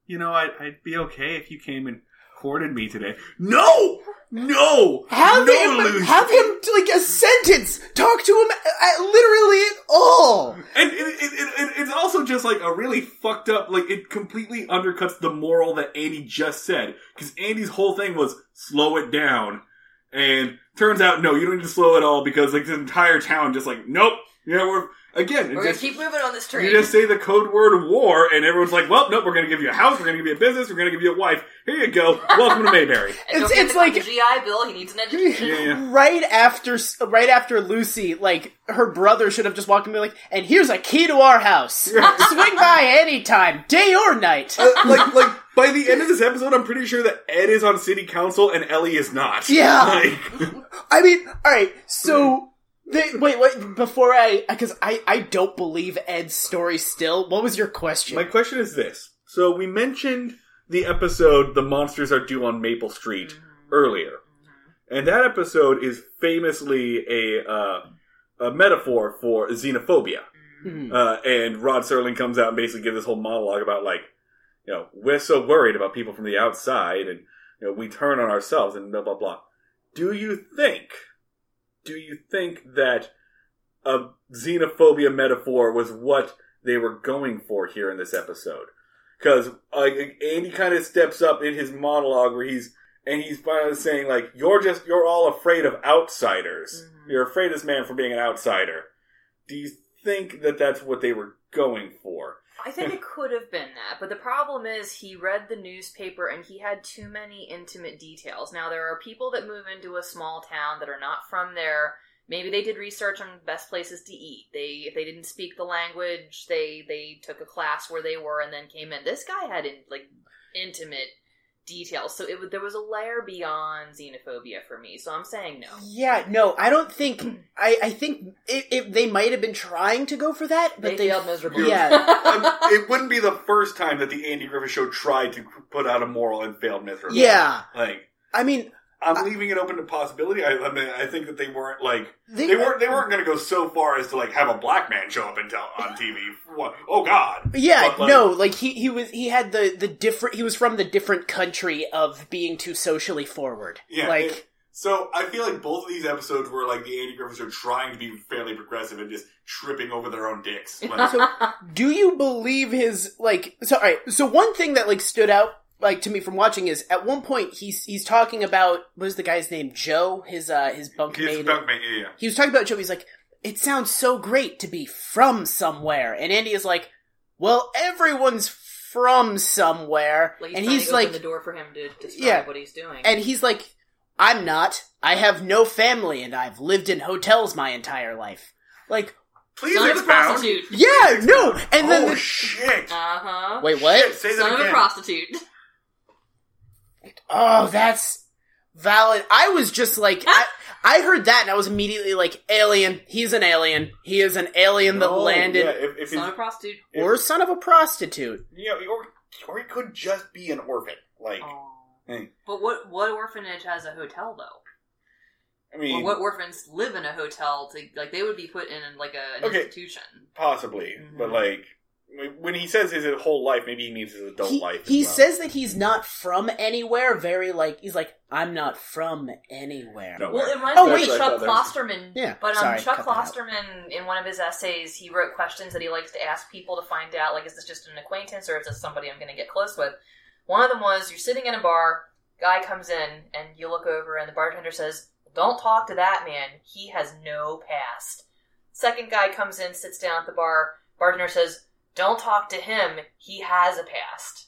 you know, I, I'd be okay if you came and courted me today. No, no, Have no, him, Lucy. have him like a sentence. Talk to him uh, literally at all. And it, it, it, it, it's also just like a really fucked up, like it completely undercuts the moral that Andy just said. Because Andy's whole thing was slow it down. And turns out, no, you don't need to slow it all because like the entire town just like, nope. You know, we're, again, We're gonna just, keep moving on this train. you just say the code word war and everyone's like, well, nope, we're gonna give you a house, we're gonna give you a business, we're gonna give you a wife. Here you go. [LAUGHS] Welcome to Mayberry. It's- it's the like- GI Bill. He needs an education. Yeah, yeah. Right after, right after Lucy, like her brother should have just walked in and be like, "And here's a key to our house. [LAUGHS] Swing by anytime, day or night." Uh, like, like, by the end of this episode, I'm pretty sure that Ed is on city council and Ellie is not. Yeah. [LAUGHS] Like, I mean, all right. So, they, wait, wait. Before I, because I, I don't believe Ed's story still. What was your question? My question is this. So we mentioned the episode The Monsters Are Due on Maple Street earlier. And that episode is famously a uh, a metaphor for xenophobia. Hmm. Uh, and Rod Serling comes out and basically gives this whole monologue about like, you know, we're so worried about people from the outside and, you know, we turn on ourselves and blah, blah, blah. Do you think, do you think that a xenophobia metaphor was what they were going for here in this episode? Because like Andy kind of steps up in his monologue where he's and he's finally saying like you're just you're all afraid of outsiders. Mhm. You're afraid of this man for being an outsider. Do you think that that's what they were going for? I think it could have been that, but the problem is he read the newspaper and he had too many intimate details. Now there are people that move into a small town that are not from there. Maybe they did research on best places to eat. They if they didn't speak the language, they they took a class where they were and then came in. This guy had in, like intimate details, so it w- there was a layer beyond xenophobia for me. So I'm saying no. Yeah, no, I don't think. I, I think it, it, they might have been trying to go for that, but They they, failed miserably. Yeah. [LAUGHS] Um, it wouldn't be the first time that the Andy Griffith Show tried to put out a moral and failed miserably. Yeah, Like I mean, I'm leaving it open to possibility. I, I mean, I think that they weren't like they, they weren't they weren't going to go so far as to like have a black man show up and tell on TV. What? Oh God! Yeah, But, like- no, like he he was he had the the different he was from the different country of being too socially forward. Yeah, like it- So I feel like both of these episodes were like the Andy Griffith are trying to be fairly progressive and just tripping over their own dicks. Like, [LAUGHS] So, do you believe his like? So, all right. So, one thing that like stood out like to me from watching is at one point he's he's talking about what is the guy's name? Joe, his uh his bunkmate. his bunkmate, yeah, yeah. He was talking about Joe. He's like, it sounds so great to be from somewhere, and Andy is like, well, everyone's from somewhere, Like he's and he's to open like, the door for him to describe Yeah. what he's doing. and he's like, I'm not. I have no family, and I've lived in hotels my entire life. Like, Please Son of a prostitute. yeah, no, and then oh the- shit! Uh huh. wait, what? Shit, say that Son of a prostitute. Oh, that's valid. I was just like, I, I heard that and I was immediately like, alien. He's an alien. He is an alien that No, landed. Yeah, if, if Son he's- of a prostitute. Or son of a prostitute. you know, or or he could just be an orphan. Like, Oh. hey, But what what orphanage has a hotel though? I mean, Or what orphans live in a hotel to like they would be put in like a, an Okay. institution. possibly, Mhm. but like when he says his whole life, maybe he means his adult He, life. as he well. says that he's not from anywhere. Very like he's like, I'm not from anywhere. No. Well, it reminds Oh, me wait. of Chuck I thought that was- Klosterman. Yeah, But um, sorry, Chuck cut. Klosterman, in one of his essays, he wrote questions that he likes to ask people to find out, like, is this just an acquaintance or is this somebody I'm going to get close with? One of them was, you're sitting in a bar, guy comes in, and you look over, and the bartender says, don't talk to that man. He has no past. Second guy comes in, sits down at the bar, bartender says, don't talk to him. He has a past.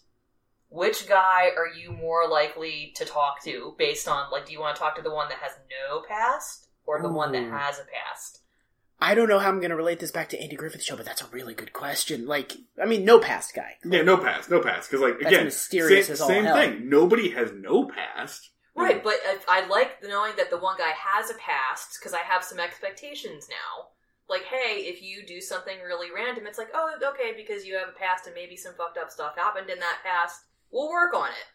Which guy are you more likely to talk to based on, like, do you want to talk to the one that has no past or the one that has a past? I don't know how I'm going to relate this back to Andy Griffith's show, but that's a really good question. Like, I mean, no past guy. Yeah, no past, no past. Because like That's again, mysterious same, as all same hell. thing. Nobody has no past. Right, but if, I like knowing that the one guy has a past because I have some expectations now. Like, hey, if you do something really random, it's like, oh, okay, because you have a past and maybe some fucked up stuff happened in that past, we'll work on it.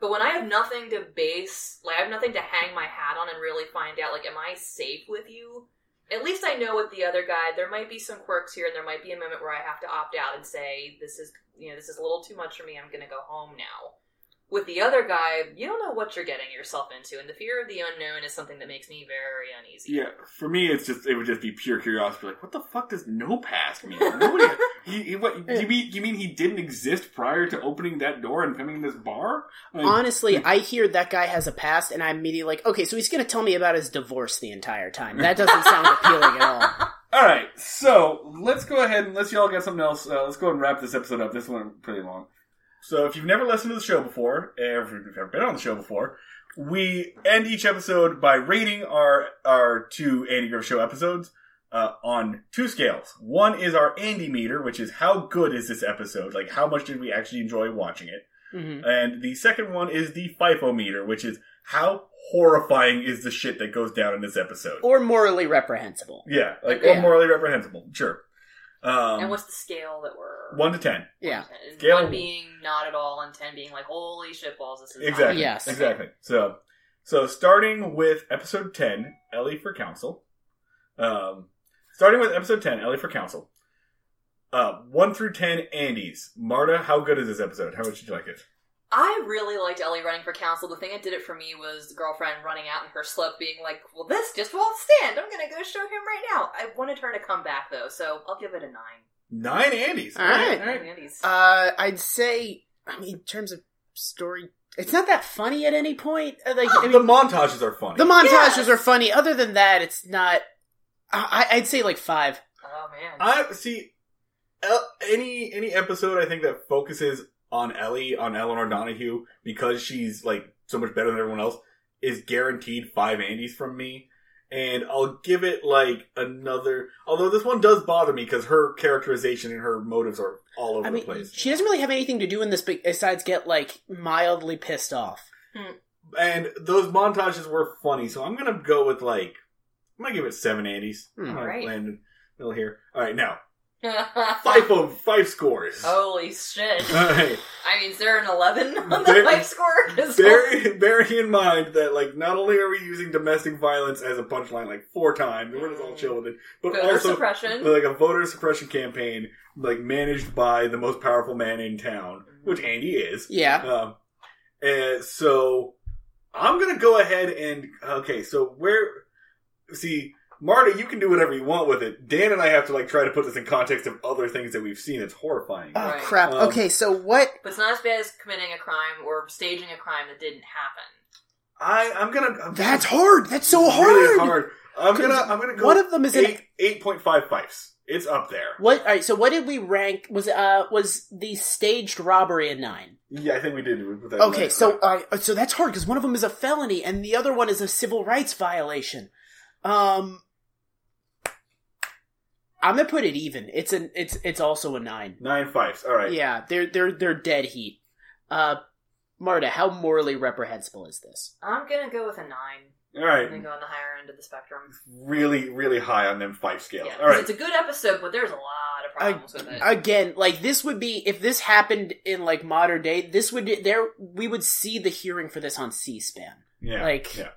But when I have nothing to base, like, I have nothing to hang my hat on and really find out, like, am I safe with you? At least I know with the other guy, there might be some quirks here, and there might be a moment where I have to opt out and say, this is, you know, this is a little too much for me, I'm gonna go home now with the other guy, you don't know what you're getting yourself into, and the fear of the unknown is something that makes me very uneasy. Yeah, for me, it's just it would just be pure curiosity. Like, what the fuck does no past mean? Nobody. [LAUGHS] he, he, what, you mean you mean he didn't exist prior to opening that door and coming in this bar? Like, Honestly, I hear that guy has a past, and I'm immediately like, okay, so he's going to tell me about his divorce the entire time. That doesn't sound [LAUGHS] appealing at all. All right, so let's go ahead and let's y'all get something else. Uh, let's go and wrap this episode up. This one pretty long. So if you've never listened to the show before, or if you've never been on the show before, we end each episode by rating our our two Andy Griffith Show episodes uh, on two scales. One is our Andy meter, which is how good is this episode? Like how much did we actually enjoy watching it? hmm And the second one is the FIFO meter, which is how horrifying is the shit that goes down in this episode. Or morally reprehensible. Yeah, like Yeah. or morally reprehensible. Sure. Um, and what's the scale that we're one to ten. Yeah. And Scale- One being not at all, and ten being like holy shit balls. This is Exactly. Yes. Exactly. So, so starting with episode ten, Ellie for council. Um, starting with episode ten, Ellie for council. Uh, one through ten, Andes. Marta, how good is this episode? How much did you like it? I really liked Ellie running for council. The thing that did it for me was the girlfriend running out in her slip, being like, "Well, this just won't stand. I'm gonna go show him right now." I wanted her to come back though, so I'll give it a nine. Nine Andes. All right. Nine Andes. Uh, I'd say, I mean, in terms of story, it's not that funny at any point. Uh, Like, I mean, the montages are funny. the montages Yes. are funny. Other than that, it's not. I, I- I'd say like five. oh man. I see. Any any episode I think that focuses on Ellie on Elinor Donahue because she's like so much better than everyone else is guaranteed five Andes from me. And I'll give it like another. Although this one does bother me because her characterization and her motives are all over I mean, the place. she doesn't really have anything to do in this besides get like mildly pissed off. And those montages were funny, so I'm gonna go with like I'm gonna give it seven Andes. Hmm. Alright. land in middle here. All right, now five [LAUGHS] of five scores. Holy shit. [LAUGHS] All right. I mean, is there an 11 on the There- life score? [LAUGHS] 'Cause- Bear, bearing in mind that like not only are we using domestic violence as a punchline like four times, and we're just all chill with it, but Voter also suppression. like a voter suppression campaign like managed by the most powerful man in town, which Andy is. Yeah. Um, and so I'm gonna go ahead and okay. So where see Marta, you can do whatever you want with it. Dan and I have to like try to put this in context of other things that we've seen. It's horrifying. Oh Right. crap. Um, okay, so what? But it's not as bad as committing a crime or staging a crime that didn't happen. I I'm gonna I'm That's hard. That's so hard. really hard. I'm gonna 'Cause I'm gonna go. one of them is an- eight eight point five fives. It's up there. What? All right. So what did we rank? Was uh was the staged robbery a nine? Yeah, I think we did with that. Okay, last so one. uh, so that's hard because one of them is a felony and the other one is a civil rights violation. Um, I'm gonna put it even. It's an it's it's also a nine. nine fives. All right. Yeah, they're they're they're dead heat. Uh, Marta, how morally reprehensible is this? I'm gonna go with a 9. All right. I'm gonna go on the higher end of the spectrum. Really, really high on them five scales. Yeah, 'cause All right. it's a good episode, but there's a lot of problems with it. Again, like this would be if this happened in like modern day. This would there we would see the hearing for this on C-SPAN. Yeah. Like- yeah.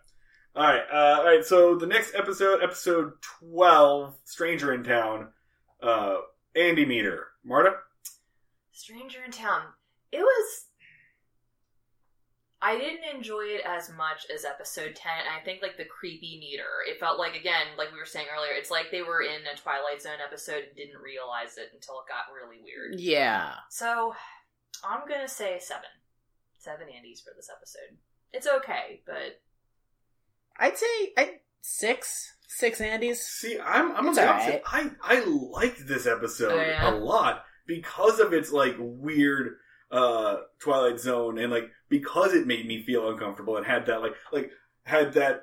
All right. Uh, all right. So the next episode, episode twelve, Stranger in Town, uh, Andy Meter, Marta. Stranger in Town. It was. I didn't enjoy it as much as episode 10. I think, like, the creepy meter. It felt like, again, like we were saying earlier, it's like they were in a Twilight Zone episode and didn't realize it until it got really weird. Yeah. So, I'm gonna say seven. Seven Andes for this episode. It's okay, but. I'd say I six six Andys. See, I'm I'm on It's the all opposite. I I liked this episode Oh, yeah? a lot because of its like weird uh Twilight Zone and like because it made me feel uncomfortable and had that like like had that.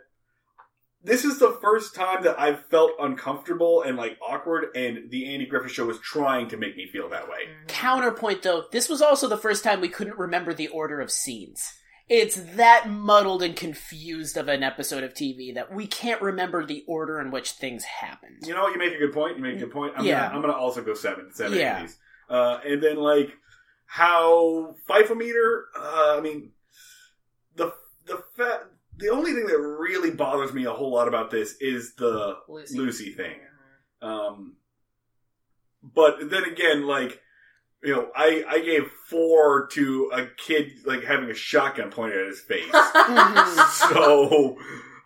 This is the first time that I've felt uncomfortable and like awkward, and the Andy Griffith Show was trying to make me feel that way. mm, Counterpoint though, this was also the first time we couldn't remember the order of scenes. It's that muddled and confused of an episode of TV that we can't remember the order in which things happened. You know, you make a good point. You make a good point. I'm Yeah. gonna I'm gonna also go seven, seven Yeah. Andes. Uh, and then like how Fifometer. Uh, I mean, the the fa- the only thing that really bothers me a whole lot about this is the Lucy. Lucy thing. Mhm. Um, but then again, like you know, I I gave four to a kid like having a shotgun pointed at his face. [LAUGHS] so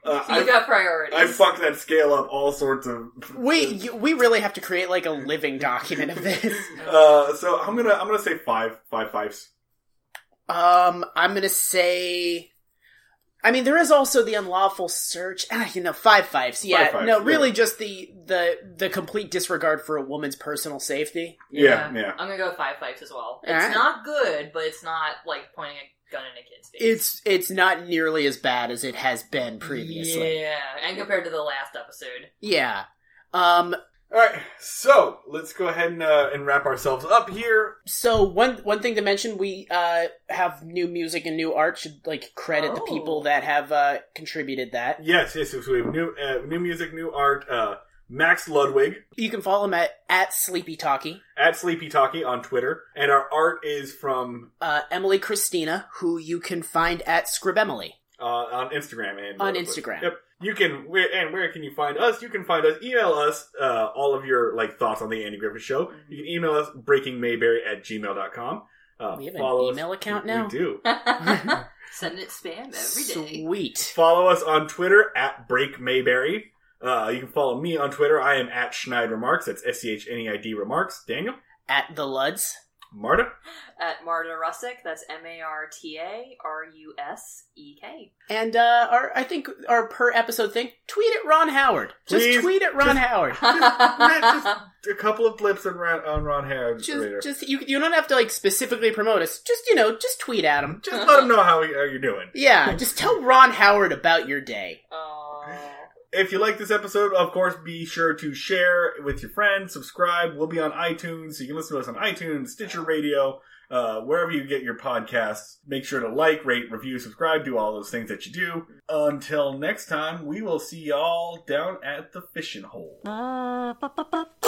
uh, So you I, got priorities. I fucked that scale up all sorts of. We you, we really have to create like a living document of this. [LAUGHS] Uh, so I'm gonna I'm gonna say five five fives. Um, I'm gonna say. I mean, there is also the unlawful search. Ah, you know, five fives. Yeah, Five fives, no, yeah. really, just the the the complete disregard for a woman's personal safety. Yeah, yeah. I'm gonna go with five fives as well. It's Alright. not good, but it's not like pointing a gun in a kid's face. It's it's not nearly as bad as it has been previously. Yeah, and compared to the last episode. Yeah. Um. All right, so let's go ahead and uh, and wrap ourselves up here. So one one thing to mention, we uh have new music and new art. Should like credit the Oh. people that have uh contributed that. Yes, yes, yes we have new uh, new music, new art. Uh, Max Ludwig You can follow him at at Sleepy Talkie. at Sleepy Talkie on Twitter, and our art is from Uh, Emily Christina, who you can find at Scribemily. uh, on Instagram and On Instagram. Yep. You can where and where can you find us? You can find us. Email us uh, all of your like thoughts on the Andy Griffith Show. You can email us breakingmayberry at gmail.com. Uh, We have an follow us- email account now? We do. [LAUGHS] [LAUGHS] Send it spam every day. Sweet. Follow us on Twitter at Break Mayberry. Uh, you can follow me on Twitter. I am at Schneid Remarks. That's S C H N E I D Remarks. Daniel, At the Luds. Marta, At Marta Rusek, that's M A R T A R U S E K. And uh our I think our per episode thing, tweet at Ron Howard. Just Please. tweet at Ron Howard. [LAUGHS] [LAUGHS] Just, a couple of blips on Ron, on Ron Howard's radar. Just just you you don't have to like specifically promote us. Just you know, just tweet at him. Just let him know how, how you're doing. Yeah, just tell Ron Howard about your day. Aw. If you like this episode, of course, be sure to share with your friends, subscribe. We'll be on iTunes, so you can listen to us on iTunes, Stitcher Radio, uh, wherever you get your podcasts. Make sure to like, rate, review, subscribe, do all those things that you do. Until next time, we will see y'all down at the fishing hole. Like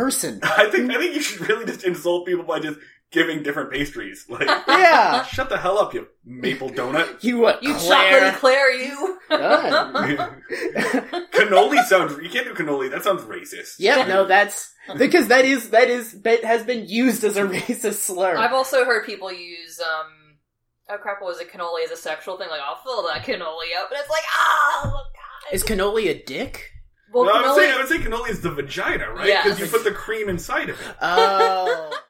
person. [LAUGHS] I think I think you should really just insult people by just giving different pastries. Like, [LAUGHS] Yeah. shut the hell up, you maple donut. [LAUGHS] You what? You Claire? chocolatey Claire, you. Cannoli sounds. You can't do cannoli. That sounds racist. Yep, no, that's because that is that is that has been used as a racist slur. I've also heard people use um. Oh crap! What was it? Cannoli as a sexual thing? Like I'll fill that cannoli up, and it's like, oh god. Is cannoli a dick? Well, No, I would say I cannoli. would say cannoli is the vagina, right? Yeah. Because you put the cream inside of it. Oh.